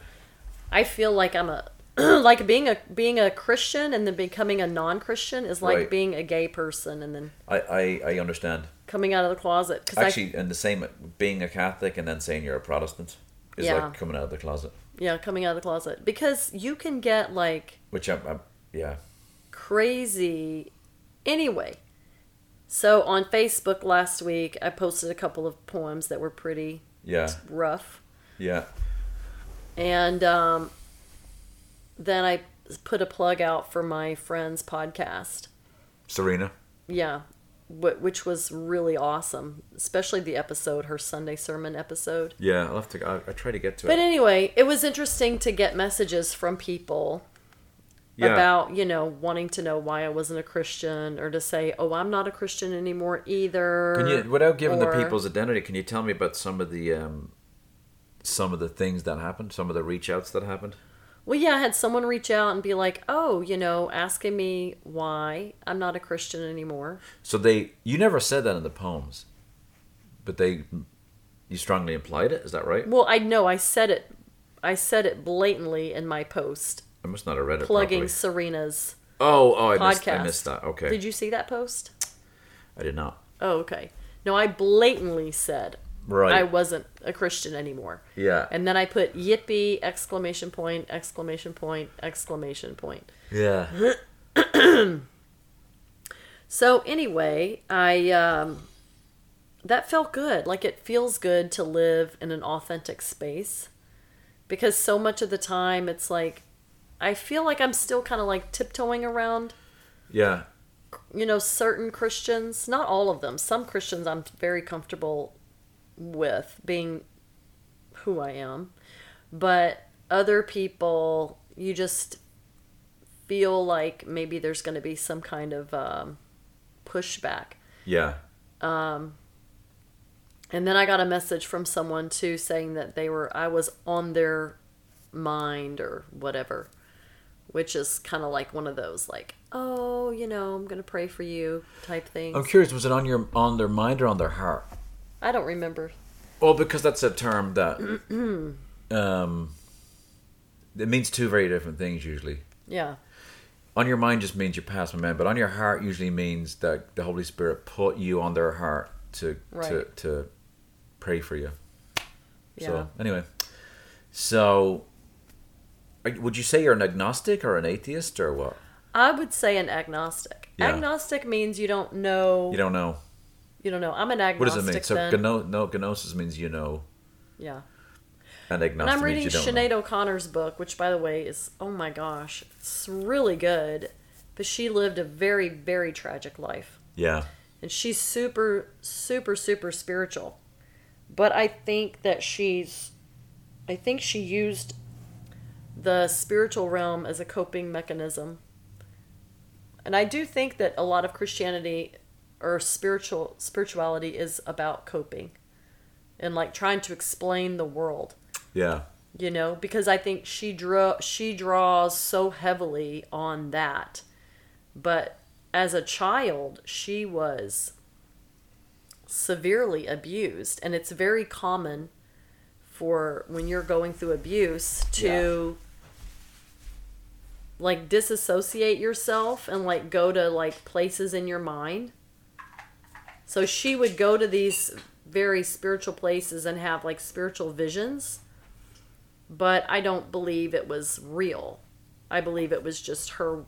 I feel like I'm a like being a being a Christian and then becoming a non-Christian is like Right. being a gay person and then I, I, I understand. coming out of the closet. Cause I, Actually, and the same, being a Catholic and then saying you're a Protestant is Yeah. like coming out of the closet. yeah, coming out of the closet because you can get like Which I'm, I'm yeah. crazy anyway so on facebook last week i posted a couple of poems that were pretty Yeah. rough Yeah. And um, then i put a plug out for my friend's podcast Serena. yeah wh- which was really awesome especially the episode her sunday sermon episode Yeah, I'll have to, I, I try to get to but it. But anyway it was interesting to get messages from people Yeah. about you know wanting to know why I wasn't a Christian or to say oh I'm not a Christian anymore either. Can you, without giving or- the people's identity, can you tell me about some of the, um, some of the things that happened, some of the reach outs that happened? Well, yeah, I had someone reach out and be like, oh, you know, asking me why I'm not a Christian anymore. So they, you never said that in the poems, but they, you strongly implied it. Is that right? Well, I know I said it, I said it blatantly in my post I must not have read it plugging properly. Serena's Oh, oh, I missed, I missed that. Okay, Did you see that post? I did not. Oh, okay. No, I blatantly said Right. I wasn't a Christian anymore. yeah. And then I put yippee exclamation point exclamation point exclamation point. yeah. So anyway, I um, that felt good. Like it feels good to live in an authentic space because so much of the time it's like I feel like I'm still kind of like tiptoeing around, Yeah. you know, certain Christians, not all of them. Some Christians I'm very comfortable with being who I am, but other people you just feel like maybe there's going to be some kind of um, pushback. Yeah. Um, And then I got a message from someone too saying that they were I was on their mind or whatever, which is kind of like one of those like, oh, you know, I'm gonna pray for you type things. I'm curious. Was it on your on their mind or on their heart? I don't remember. Well, because that's a term that um, it means two very different things usually. Yeah. On your mind just means you pass my mind, but on your heart usually means that the Holy Spirit put you on their heart to to Right. to pray for you. Yeah. So anyway, so would you say you're an agnostic or an atheist or what? I would say an agnostic. Yeah. Agnostic means you don't know. You don't know. You don't know. I'm an agnostic. What does it mean? So then. gno- no, gnosis means you know, yeah. and agnostic. And I'm reading don't know. Sinead O'Connor's book, which, by the way, is oh my gosh, it's really good. But she lived a very, very tragic life, Yeah, and she's super, super, super spiritual. But I think that she's, I think she used the spiritual realm as a coping mechanism. And I do think that a lot of Christianity or spiritual spirituality is about coping and like trying to explain the world. Yeah, you know because i think she draw she draws so heavily on that. But as a child she was severely abused and it's very common for when you're going through abuse to like disassociate yourself and like go to like places in your mind so she would go to these very spiritual places and have like spiritual visions but I don't believe it was real. I believe it was just her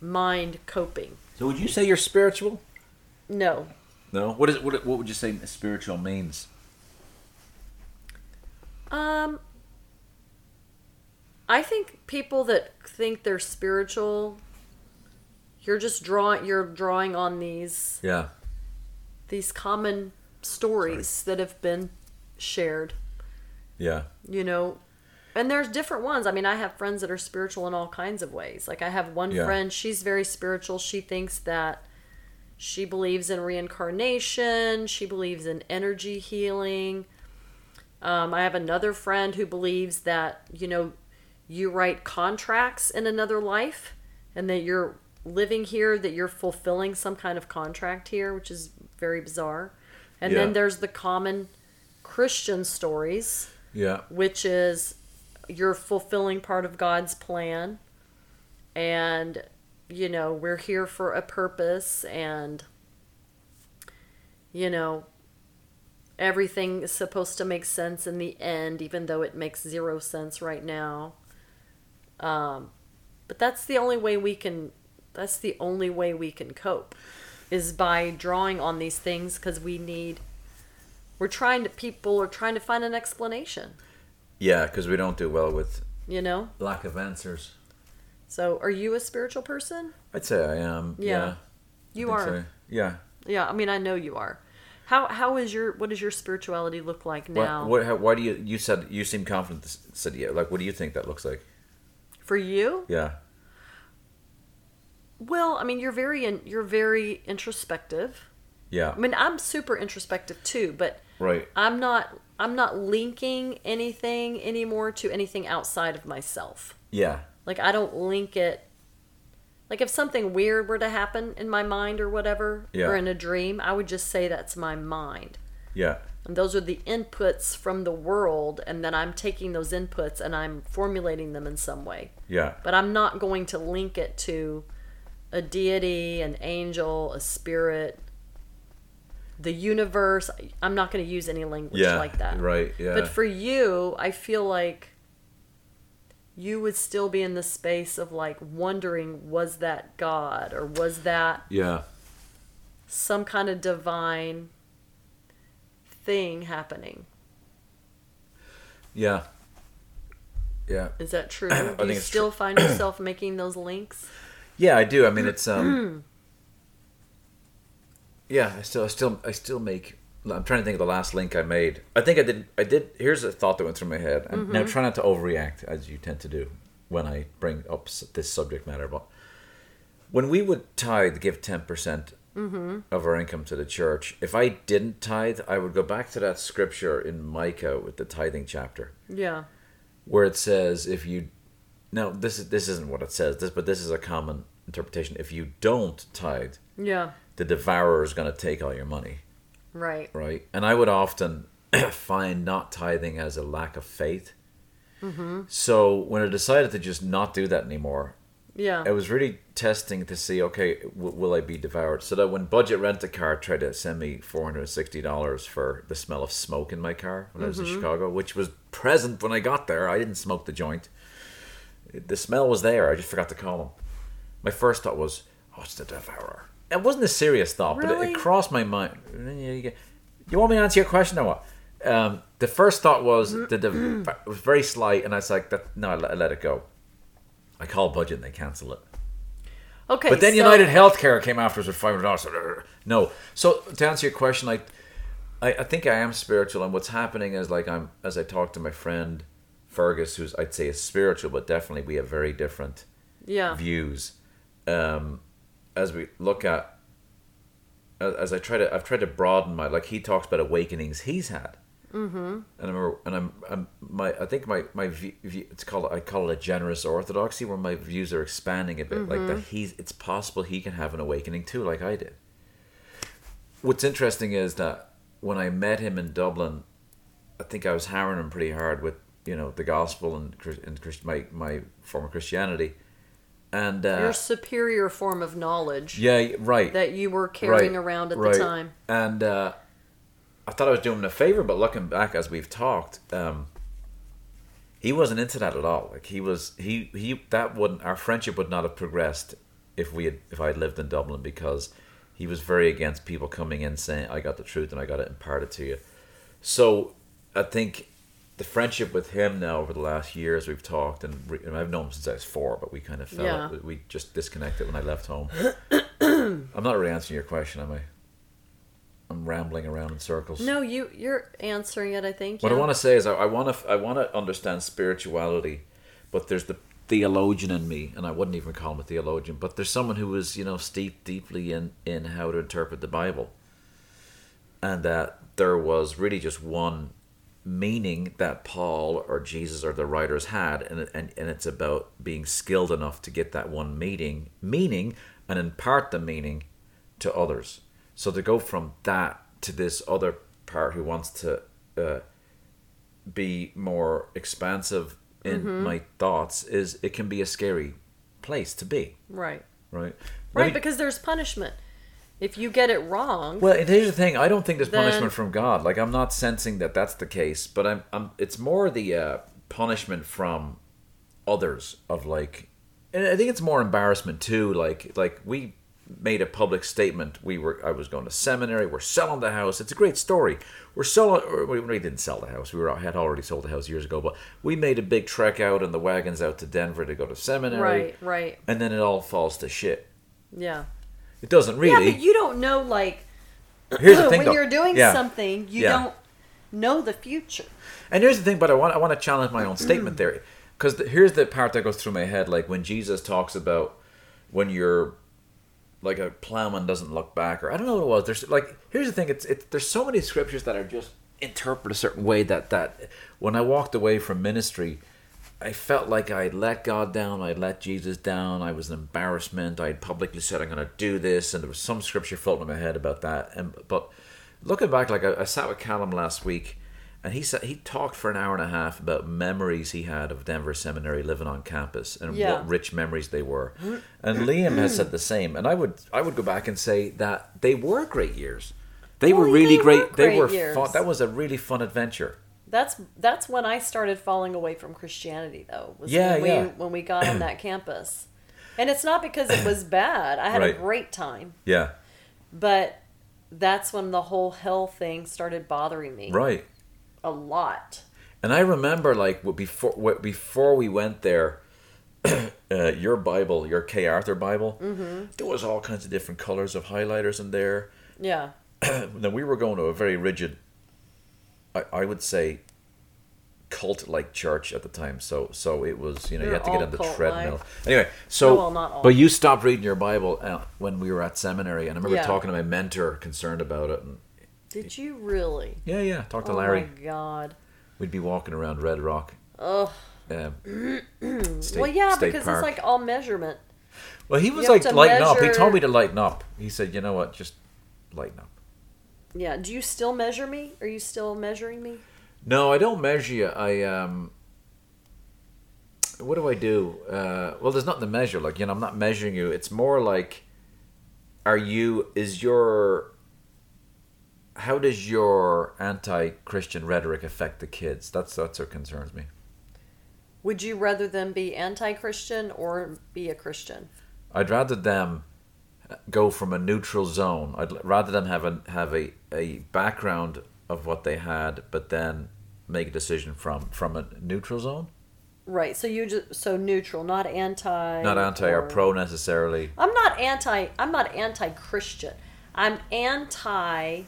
mind coping. So would you say you're spiritual? No. No. What is what? What would you say spiritual means? Um I think people that think they're spiritual you're just drawing you're drawing on these Yeah. These common stories that have been shared, Yeah. you know. And there's different ones. I mean, I have friends that are spiritual in all kinds of ways. Like I have one Yeah. friend, she's very spiritual. She thinks that she believes in reincarnation, she believes in energy healing. Um, I have another friend who believes that, you know, you write contracts in another life and that you're living here, that you're fulfilling some kind of contract here, which is very bizarre. And Yeah. then there's the common Christian stories Yeah. which is you're fulfilling part of God's plan and you know we're here for a purpose and you know everything is supposed to make sense in the end even though it makes zero sense right now um, but that's the only way we can that's the only way we can cope is by drawing on these things because we need we're trying to people are trying to find an explanation Yeah, because we don't do well with you know lack of answers. so are you a spiritual person I'd say I am. Yeah. Yeah. you are say- Yeah. yeah i mean i know you are how how is your what does your spirituality look like now What, what, how, why do you? You said you seem confident. yeah. Like, what do you think that looks like? for you Yeah. Well i mean you're very in, you're very introspective Yeah. i mean i'm super introspective too but Right. i'm not i'm not linking anything anymore to anything outside of myself Yeah. like i don't link it like if something weird were to happen in my mind or whatever Yeah. or in a dream i would just say that's my mind Yeah. And those are the inputs from the world, and then I'm taking those inputs and I'm formulating them in some way. Yeah. But I'm not going to link it to a deity, an angel, a spirit, the universe. I'm not going to use any language Yeah. like that. Right. Yeah. But for you, I feel like you would still be in the space of like wondering was that God or was that yeah. some kind of divine thing happening? Yeah. Yeah. Is that true? Do you still find yourself making those links? Yeah, I do. I mean, it's um. Mm. yeah, I still, I still, I still make. I'm trying to think of the last link I made. I think I did. I did. Here's a thought that went through my head. And Now, mm-hmm. try not to overreact as you tend to do when I bring up this subject matter. But when we would tithe, give ten percent mm-hmm. of our income to the church. If I didn't tithe, I would go back to that scripture in Micah with the tithing chapter Yeah. where it says if you now this is this isn't what it says this but this is a common interpretation if you don't tithe Yeah. the devourer is going to take all your money Right. right and i would often find not tithing as a lack of faith. Mm-hmm. So when I decided to just not do that anymore, Yeah. I was really testing to see, okay, w- will I be devoured? So that when Budget Rent a Car tried to send me four hundred and sixty dollars for the smell of smoke in my car when I was in mm-hmm. Chicago, which was present when I got there, I didn't smoke the joint. The smell was there. I just forgot to call him. My first thought was, "Oh, it's the devourer." It wasn't a serious thought, but it, it crossed my mind. You want me to answer your question or what? Um, the first thought was the dev- it was very slight, and I was like, that, "No, I let, I let it go." I called Budget, and they cancelled it. Okay. But then so- United Healthcare came after us with five hundred dollars. No. So to answer your question, like I, I think I am spiritual, and what's happening is like I'm as I talk to my friend Fergus, who's I'd say is spiritual, but definitely we have very different Yeah. views. Um, as we look at as, as I try to I've tried to broaden my like he talks about awakenings he's had. Mm-hmm. And I remember, and I'm, I'm my I think my my view, view it's called I call it a generous orthodoxy where my views are expanding a bit like that he's it's possible he can have an awakening too like I did. What's interesting is that when I met him in Dublin, I think I was hammering him pretty hard with you know the gospel and and Christ- my my former Christianity, and uh, Your superior form of knowledge yeah right that you were carrying Right, around at right. the time. And uh, I thought I was doing him a favor, but looking back as we've talked, um, he wasn't into that at all. Like he was, he he that wouldn't our friendship would not have progressed if we had if I had lived in Dublin because he was very against people coming in saying I got the truth and I got it imparted to you. So I think the friendship with him now over the last years we've talked and, re- and I've known him since I was four, but we kind of fell Yeah. we just disconnected when I left home. I'm not really answering your question, am I? I'm rambling around in circles. No, you you're answering it. I think. What yeah. I want to say is I, I want to I want to understand spirituality, but there's the theologian in me, and I wouldn't even call him a theologian, but there's someone who is you know steeped deeply in in how to interpret the Bible, and that there was really just one meaning that Paul or Jesus or the writers had, and and and it's about being skilled enough to get that one meaning meaning and impart the meaning to others. So to go from that to this other part who wants to uh, be more expansive in Mm-hmm. my thoughts is it can be a scary place to be, right. right? Right, me- because there's punishment. If you get it wrong, well, here's the thing. I don't think there's Then- punishment from God. Like I'm not sensing that that's the case, but I'm. I'm. It's more the uh, punishment from others of like, and I think it's more embarrassment too. Like, like we made a public statement. We were. I was going to seminary. We're selling the house. It's a great story. We're selling. We we didn't sell the house. We were had already sold the house years ago. But we made a big trek out in the wagons out to Denver to go to seminary. right, right, And then it all falls to shit. yeah. It doesn't really. Yeah, but you don't know like Here's the thing. when though. you're doing Yeah. something, you Yeah. don't know the future. And here's the thing, but I want I want to challenge my own statement there, because the, here's the part that goes through my head, like when Jesus talks about when you're like a plowman doesn't look back, or I don't know what it was. There's like here's the thing, it's it's there's so many scriptures that are just interpreted a certain way that that when I walked away from ministry. I felt like I'd let God down, I'd let Jesus down, I was an embarrassment, I'd publicly said I'm gonna do this, and there was some scripture floating in my head about that. And but looking back, like I, I sat with Callum last week, and he said he talked for an hour and a half about memories he had of Denver Seminary living on campus and Yeah. what rich memories they were. Mm-hmm. And Liam has said the same. And I would I would go back and say that they were great years. They were really they great. were They were years. fun. That was a really fun adventure. That's that's when I started falling away from Christianity, though. Was Yeah, when we, yeah. When we got on that campus, and it's not because it was bad. I had Right. a great time, Yeah. but that's when the whole hell thing started bothering me Right. a lot. And I remember like what before what before we went there, uh, your Bible, your MacArthur Bible, Mm-hmm. there was all kinds of different colors of highlighters in there. Yeah, then we were going to a very rigid, I, I would say, cult like church at the time. So so it was you know you had to get on the treadmill. Anyway, so Oh, well, not all. but you stopped reading your Bible uh, when we were at seminary, and I remember Yeah. talking to my mentor, concerned about it, and did you really? yeah, yeah, Talk to oh Larry. Oh my god. We'd be walking around Red Rock. Oh. Um, state, well, yeah, because park. it's like all measurement. Well, he was You like lighten up. He told me to lighten up. He said, "You know what? Just lighten up." Yeah. Do you still measure me? Are you still measuring me? No, I don't measure you. I um. What do I do? Uh, well, there's nothing to measure. Like you know, I'm not measuring you. It's more like, are you? Is your how does your anti-Christian rhetoric affect the kids? That's that's what concerns me. Would you rather them be anti-Christian or be a Christian? I'd rather them go from a neutral zone. I'd rather them have a have a, a background of what they had, but then make a decision from from a neutral zone, Right. So you just so neutral, not anti. not anti or pro necessarily. I'm not anti. I'm not anti-Christian. I'm anti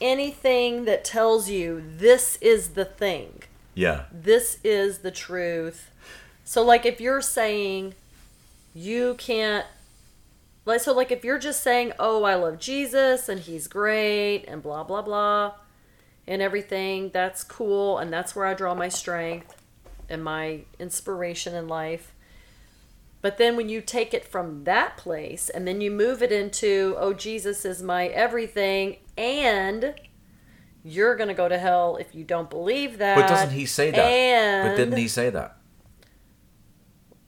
anything that tells you this is the thing. Yeah, This is the truth. So like if you're saying you can't like so like if you're just saying, "Oh, I love Jesus and he's great and blah blah blah and everything, that's cool and that's where I draw my strength and my inspiration in life." But then when you take it from that place and then you move it into, "Oh, Jesus is my everything and you're going to go to hell if you don't believe that." but doesn't he say that? And but didn't he say that?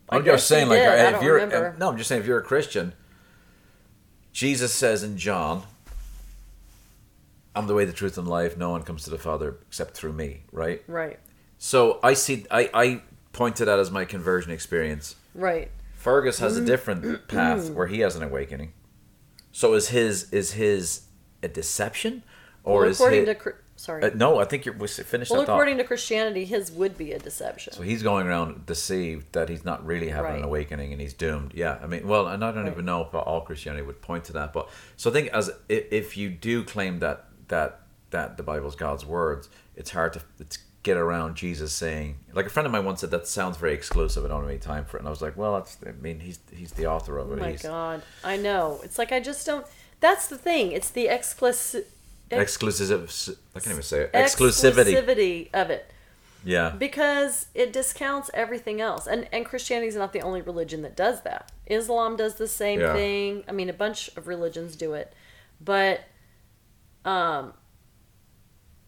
I'm just saying, like, did. If you're remember. no, I'm just saying, if you're a Christian, Jesus says in John, "I'm the way, the truth, and life. No one comes to the Father except through me." Right. Right. So I see. I I pointed that as my conversion experience. Right. Fergus has Mm. a different path where he has an awakening. So is his is his a deception, or well, is according his, to sorry. uh, no? I think you're we finished well, that thought. according to Christianity, his would be a deception. So he's going around deceived that he's not really having an awakening and he's doomed. Yeah, I mean, well, and I don't Right. even know if all Christianity would point to that, but so I think as if you do claim that that that the Bible's God's words, it's hard to it's get around Jesus saying. Like a friend of mine once said that sounds very exclusive. I don't have any time for it, and I was like, well, that's. I mean, he's he's the author of oh it. my he's God, I know. It's like I just don't. That's the thing. It's the exclusive exclusive. I can't even say it. Exclusivity. exclusivity of it Yeah. because it discounts everything else. And and Christianity is not the only religion that does that. Islam does the same Yeah. thing. I mean, a bunch of religions do it, but um.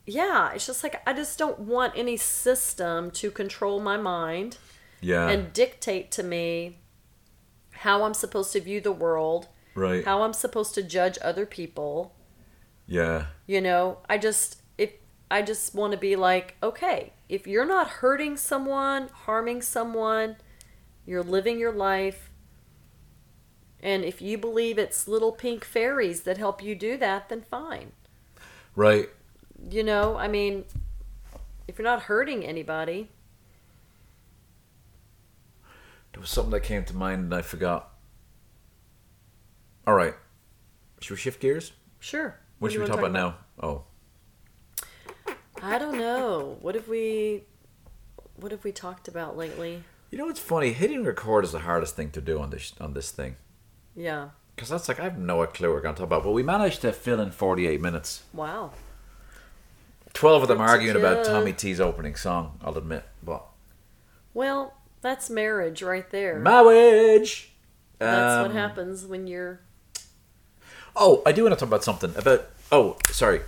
Yeah, it's just like I just don't want any system to control my mind. Yeah. and dictate to me how I'm supposed to view the world, right. how I'm supposed to judge other people. yeah. You know, I just if I just want to be like, okay, if you're not hurting someone, harming someone, you're living your life. And if you believe it's little pink fairies that help you do that, then fine. Right. You know, I mean, if you're not hurting anybody, There was something that came to mind and I forgot. All right. Should we shift gears? sure. What should we talk wanna about now? Oh, I don't know. What have we what have we talked about lately? you know what's funny? Hitting record is the hardest thing to do on this on this thing Yeah. because that's like I have no clue what we're going to talk about. But we managed to fill in forty-eight minutes. Wow. Twelve of them arguing about. Tommy T's opening song. I'll admit, but Well, that's marriage right there. marriage. that's what Um, happens when you're Oh, I do want to talk about something about. Oh, sorry.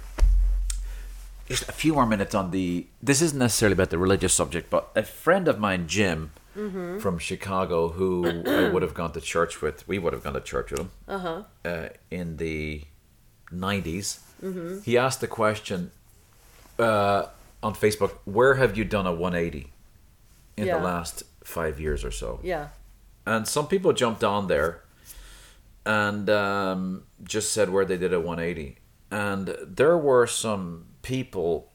Just a few more minutes on the. This isn't necessarily about the religious subject, but a friend of mine, Jim, Mm-hmm. from Chicago, who I would have gone to church with. We would have gone to church with him uh-huh. uh, in the 90s. Mm-hmm. He asked the question uh, on Facebook Where have you done a 180 in Yeah. the last five years or so? Yeah. and some people jumped on there and um, just said where they did a 180 and there were some people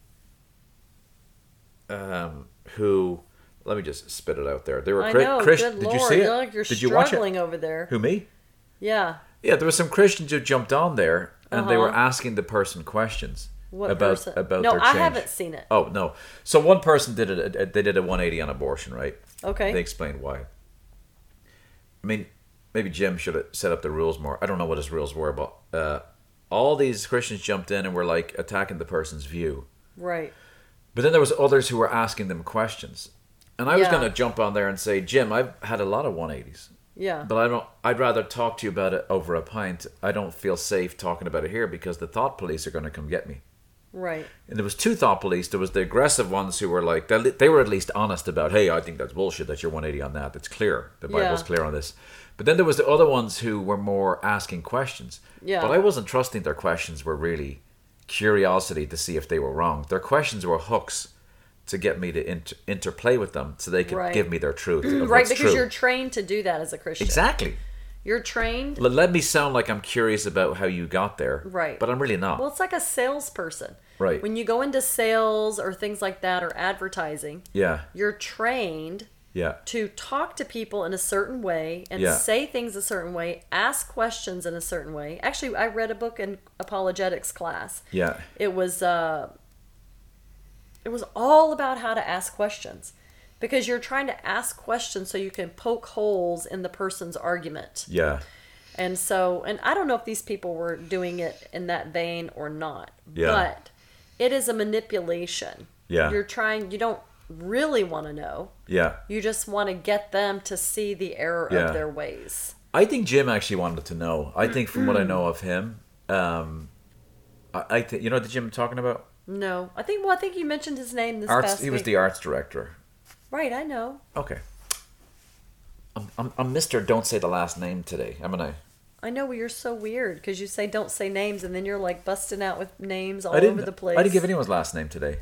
um, who let me just spit it out there there were I Chri- know. Chris- Good did Lord. you see it like you're did you watch it over there. who me Yeah. yeah there were some christians who jumped on there and they were Uh-huh. asking the person questions What about person? about no, their I haven't seen it. oh no so one person did it they did a 180 on abortion right Okay. they explained why. I mean, maybe Jim should have set up the rules more. I don't know what his rules were, but uh, all these Christians jumped in and were like attacking the person's view. Right. But then there was others who were asking them questions. And I was Yeah. going to jump on there and say, Jim, I've had a lot of 180s. Yeah. But I don't. I'd rather talk to you about it over a pint. I don't feel safe talking about it here because the thought police are going to come get me. Right. And there was two thought police. There was the aggressive ones who were like they, they were at least honest about, hey, I think that's bullshit. That you're 180 on that. It's clear. The Bible's Yeah. clear on this. But then there was the other ones who were more asking questions. Yeah. But I wasn't trusting their questions were really curiosity to see if they were wrong. Their questions were hooks to get me to inter- interplay with them so they could Right. give me their truth. Right, because true. you're trained to do that as a Christian. exactly. You're trained. Let, let me sound like I'm curious about how you got there. Right. But I'm really not. Well, it's like a salesperson. Right. When you go into sales or things like that or advertising, yeah. you're trained Yeah. to talk to people in a certain way and Yeah. say things a certain way, ask questions in a certain way. Actually, I read a book in apologetics class. Yeah. It was uh it was all about how to ask questions because you're trying to ask questions so you can poke holes in the person's argument. Yeah. And so, and I don't know if these people were doing it in that vein or not, Yeah. but it is a manipulation. Yeah. You're trying, you don't really want to know. Yeah. You just want to get them to see the error Yeah. of their ways. I think Jim actually wanted to know. I think from what. I know of him, um, I, I think you know the Jim I'm talking about. No, I think, well, I think you mentioned his name this Arts. past He was the arts director. Right, I know. Okay. I'm, I'm, I'm Mister. Don't say the last name today. I'm gonna. I know well, you're so weird because you say don't say names and then you're like busting out with names all I didn't. over the place. I didn't give anyone's last name today.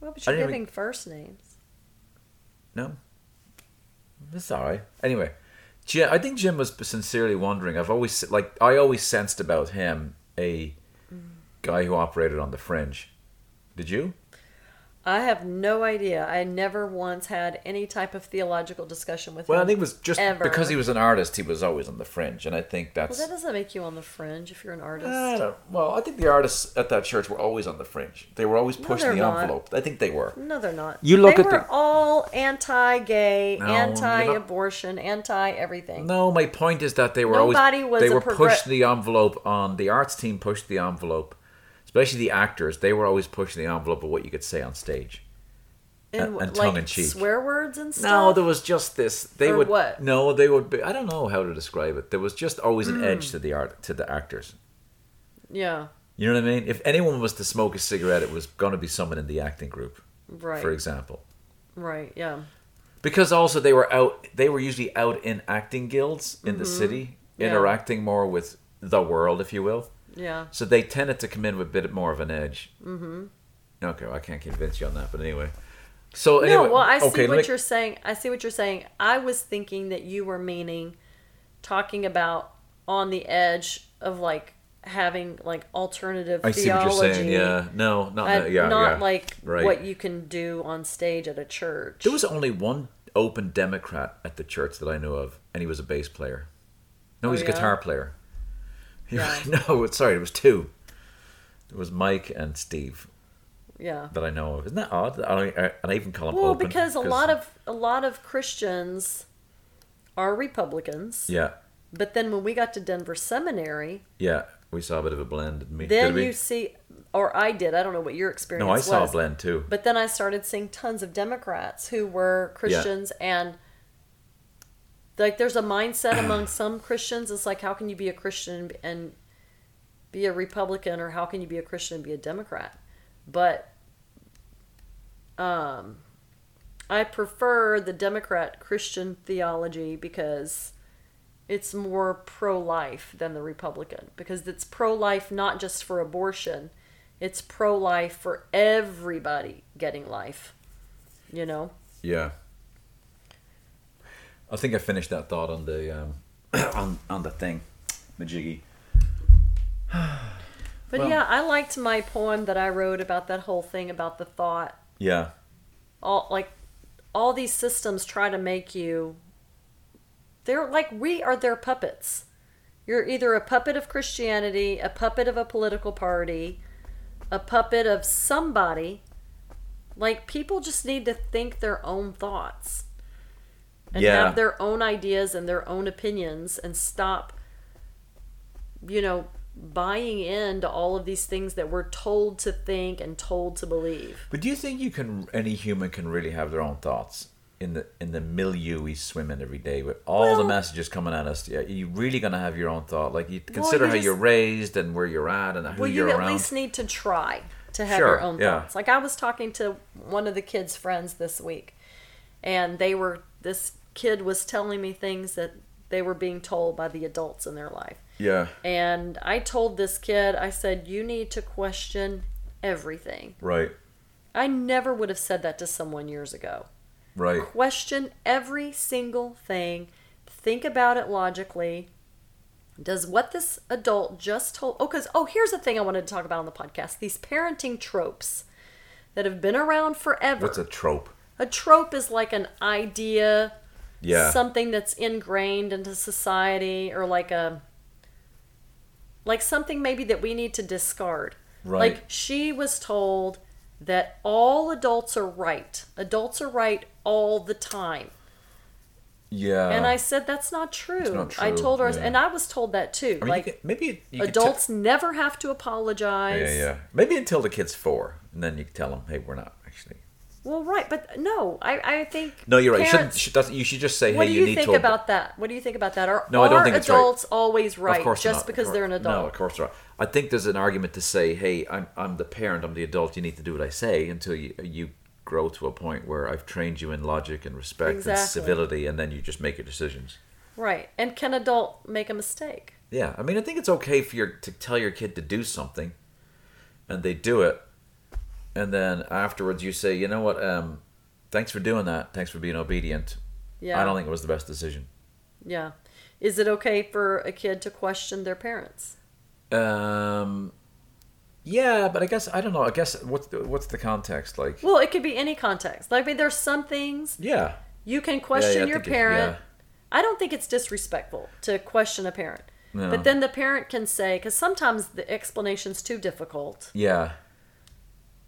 Well, but you're giving even- first names. No. It's all right. Anyway, Jim, I think Jim was sincerely wondering. I've always like I always sensed about him a mm. guy who operated on the fringe. Did you? I have no idea. I never once had any type of theological discussion with Well, him. Well, I think it was just ever. because he was an artist. He was always on the fringe, and I think Well, that doesn't make you on the fringe if you're an uh, artist. I well, I think the artists at that church were always on the fringe. They were always pushing they're the not. envelope. I think they were. No, they're not. You look they at were the- all anti-gay, No, anti-abortion, anti-everything. No, my point is that they were always Nobody was they were progre- pushing the envelope on the arts team. Pushed the envelope, especially the actors. They were always pushing the envelope of what you could say on stage. and, and like tongue-in-cheek. swear words and stuff. No, there was just this. They Or would what? No, they would. Be, I don't know how to describe it. There was just always an edge to the art to the actors. yeah, You know what I mean? If anyone was to smoke a cigarette, it was going to be someone in the acting group, right, for example. right, yeah, Because also they were out. They were usually out in acting guilds in the city, Mm-hmm. Yeah. interacting more with the world, if you will. Yeah. So they tended to come in with a bit more of an edge. Mm-hmm. Okay, well, I can't convince you on that, but anyway. So anyway, no, well, I see okay, what me- you're saying. I see what you're saying. I was thinking that you were meaning talking about on the edge of like having like alternative I see what you're saying. Yeah, no, not that. Yeah, not yeah. like Right. what you can do on stage at a church. There was only one open Democrat at the church that I knew of, and he was a bass player. No, Oh, he's a yeah? guitar player. Yeah. no, sorry, it was two. It was Mike and Steve yeah. that I know of. Isn't that odd? I, I, and I even call them Well, open because a lot of a lot of Christians are Republicans, yeah, but then when we got to Denver Seminary, yeah, we saw a bit of a blend. Didn't we? then Did we? you see, or I did. I don't know what your experience was. no, I was. saw a blend too. But then I started seeing tons of Democrats who were Christians and like there's a mindset among some Christians it's like how can you be a Christian and be a Republican or how can you be a Christian and be a Democrat? But um I prefer the Democrat Christian theology because it's more pro life than the Republican because it's pro life not just for abortion, it's pro life for everybody getting life. You know? Yeah. I think I finished that thought on the um, on on the thing, Majiggy. But Well- yeah, I liked my poem that I wrote about that whole thing about the thought. Yeah, All like all these systems try to make you they're like we are their puppets. You're either a puppet of Christianity, a puppet of a political party, a puppet of somebody. Like people just need to think their own thoughts and Yeah. have their own ideas and their own opinions and stop you know buying into all of these things that we're told to think and told to believe. but do you think you can any human can really have their own thoughts? in the in the milieu we swim in every day with all the messages coming at us. Yeah, you really gonna have your own thought. Like you Well, consider you how just- you're raised and where you're at and who well, you're you at around. least need to try to have Sure, your own yeah. thoughts. Like I was talking to one of the kids' friends this week, and they were this kid was telling me things that they were being told by the adults in their life. yeah, And I told this kid, I said, you need to question everything. right, I never would have said that to someone years ago. right. Question every single thing. Think about it logically. Does what this adult just told? Oh, because oh, here's the thing I wanted to talk about on the podcast: these parenting tropes that have been around forever. What's a trope? a trope is like an idea, Yeah, something that's ingrained into society, or like a like something maybe that we need to discard. Right. Like she was told that all adults are right. Adults are right all the time. yeah. And I said that's not true. not true. I told her, yeah. and I was told that too. I mean, like you could, maybe you adults never have to apologize. yeah, yeah. Maybe until the kid's four, and then you can tell them, "Hey, we're not actually." Well, right, but no, I, I think. No, you're right. You shouldn't. Should, you should just say, what "Hey, do you, you need think to." about that? What do you think about that? Are, No, I don't are think it's right. adults always right of course just not. Because course- they're an adult? No, of course not. I think there's an argument to say, "Hey, I'm I'm the parent. I'm the adult. You need to do what I say until you you grow to a point where I've trained you in logic and respect and civility, and then you just make your decisions." Right. And can adult make a mistake? Yeah, I mean, I think it's okay for your to tell your kid to do something, and they do it, and then afterwards you say, "You know what? Um, thanks for doing that. Thanks for being obedient. Yeah. I don't think it was the best decision." Yeah. Is it okay for a kid to question their parents? Um, yeah, but I guess I don't know. I guess what's the, what's the context like? Well, it could be any context. Like, I mean, there's some things Yeah, you can question yeah, I your it- parent. yeah. I don't think it's disrespectful to question a parent. No. But then the parent can say, because sometimes the explanation's too difficult, yeah,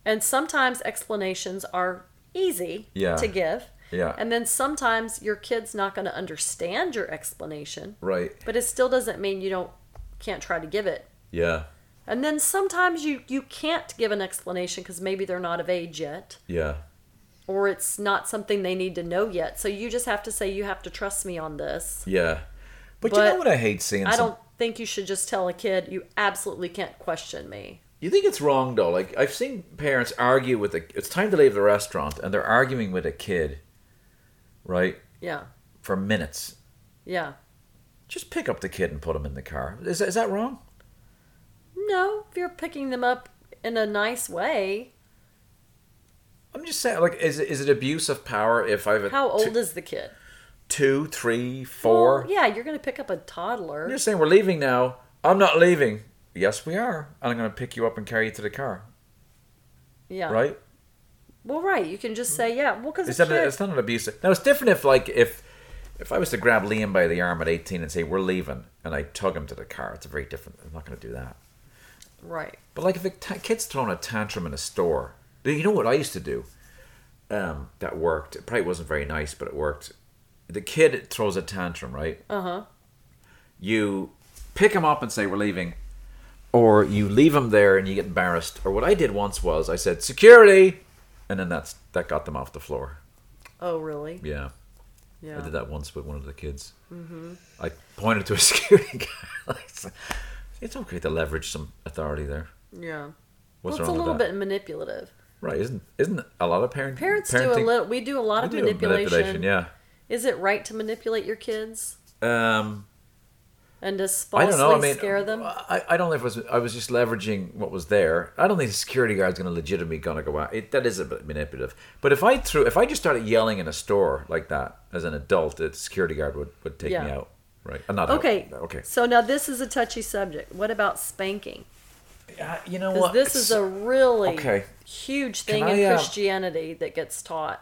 and sometimes explanations are easy Yeah. to give. yeah. And then sometimes your kid's not going to understand your explanation, right. but it still doesn't mean you don't can't try to give it. Yeah, And then sometimes you you can't give an explanation because maybe they're not of age yet, yeah, or it's not something they need to know yet. So you just have to say you have to trust me on this. yeah. But, you know what I hate seeing? I some- don't think you should just tell a kid you absolutely can't question me. You think it's wrong though? Like I've seen parents argue with a. It's time to leave the restaurant, and they're arguing with a kid, right, Yeah, for minutes. yeah. Just pick up the kid and put him in the car. Is is that wrong? No, if you're picking them up in a nice way. I'm just saying, like, is it, is it abuse of power if I have a How old two, is the kid? two, three, four? Well, yeah, you're going to pick up a toddler. You're saying we're leaving now. I'm not leaving. Yes, we are. And I'm going to pick you up and carry you to the car. Yeah. Right? Well, right. You can just say, yeah. Well, because Is that it's not an abuse? Now it's different if like if if I was to grab Liam by the arm at 18 and say we're leaving and I tug him to the car. It's a very different. I'm not going to do that. right. But like if a t- kid's throwing a tantrum in a store, you know what I used to do? Um, that worked. It probably wasn't very nice, but it worked. The kid throws a tantrum, right? Uh huh. you pick him up and say we're leaving or you leave them there and you get embarrassed or what i did once was i said security and then that's that got them off the floor Oh, really? yeah, Yeah. i did that once with one of the kids mm-hmm. i pointed to a security guy it's okay to leverage some authority there Yeah. what's well, it's a little bit manipulative. right isn't isn't a lot of parent, Parents do a little. We do a lot we of do manipulation. yeah Is it right to manipulate your kids um and just I don't know. I mean, scare them? I, I don't know if it was. I was just leveraging what was there. I don't think the security guard's going to legitimately going to go out. It, that is a bit manipulative. But if I threw, if I just started yelling in a store like that as an adult, the security guard would, would take me out. Right? I'm not out. Okay. Okay. So now this is a touchy subject. What about spanking? Yeah, you know what? this is a really Okay. huge thing I, in uh, Christianity that gets taught.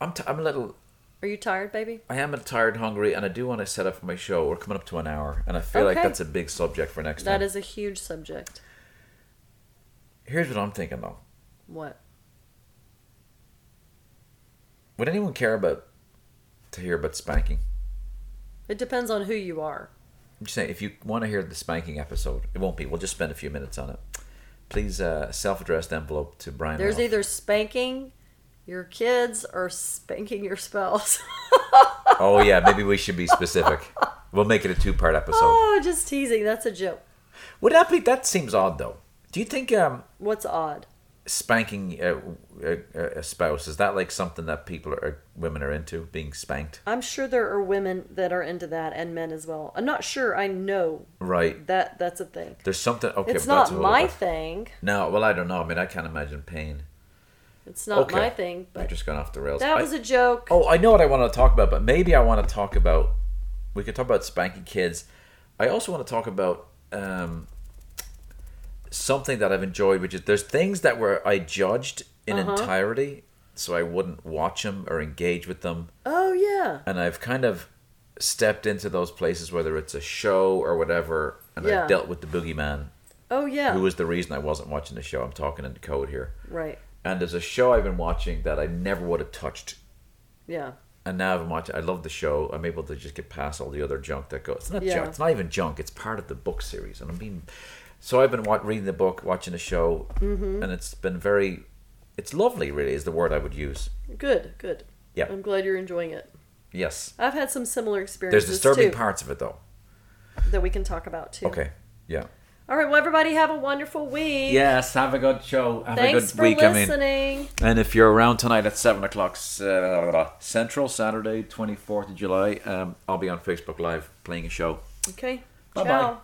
I'm, t- I'm a little. Are you tired, baby? I am a tired, hungry, and I do want to set up for my show. We're coming up to an hour, and I feel like that's a big subject for next That time. is a huge subject. Here's what I'm thinking though. What? Would anyone care about to hear about spanking? It depends on who you are. I'm just saying, if you want to hear the spanking episode, it won't be. We'll just spend a few minutes on it. Please, uh, self-addressed envelope to Brian. There's Ralph. either spanking Your kids are spanking your spouse. Oh yeah, maybe we should be specific. We'll make it a two-part episode. oh, just teasing. That's a joke. Would that be? That seems odd though. Do you think um, What's odd? spanking a, a, a spouse is that like something that people are women are into being spanked? I'm sure there are women that are into that and men as well. I'm not sure. I know Right. that that's a thing. There's something. Okay, it's not my thing. No, well, I don't know. I mean, I can't imagine pain. It's not Okay. my thing. But just going off the rails. that I- was a joke. Oh, I know what I want to talk about, but maybe I want to talk about. We could talk about spanking kids. I also want to talk about um, something that I've enjoyed, which is there's things that were I judged in Uh-huh. entirety, so I wouldn't watch them or engage with them, Oh yeah. and I've kind of stepped into those places, whether it's a show or whatever, and Yeah. I've dealt with the boogeyman, Oh yeah. who was the reason I wasn't watching the show. I'm talking in code here. right. And there's a show I've been watching that I never would have touched Yeah. and now I'm watching. I love the show. I'm able to just get past all the other junk that goes. It's not Yeah. junk. It's not even junk. It's part of the book series, and I'm being. So I've been wa- reading the book, watching the show, Mm-hmm. and it's been very. It's lovely, really, is the word I would use. Good. Good. Yeah. I'm glad you're enjoying it. Yes. I've had some similar experiences. There's disturbing too parts of it, though. that we can talk about too. Okay. Yeah. All right. Well, everybody have a wonderful week. Yes. Have a good show. Have Thanks for listening. And if you're around tonight at seven o'clock uh, Central, Saturday, twenty fourth of July, um, I'll be on Facebook Live playing a show. Okay. Bye-bye. Ciao.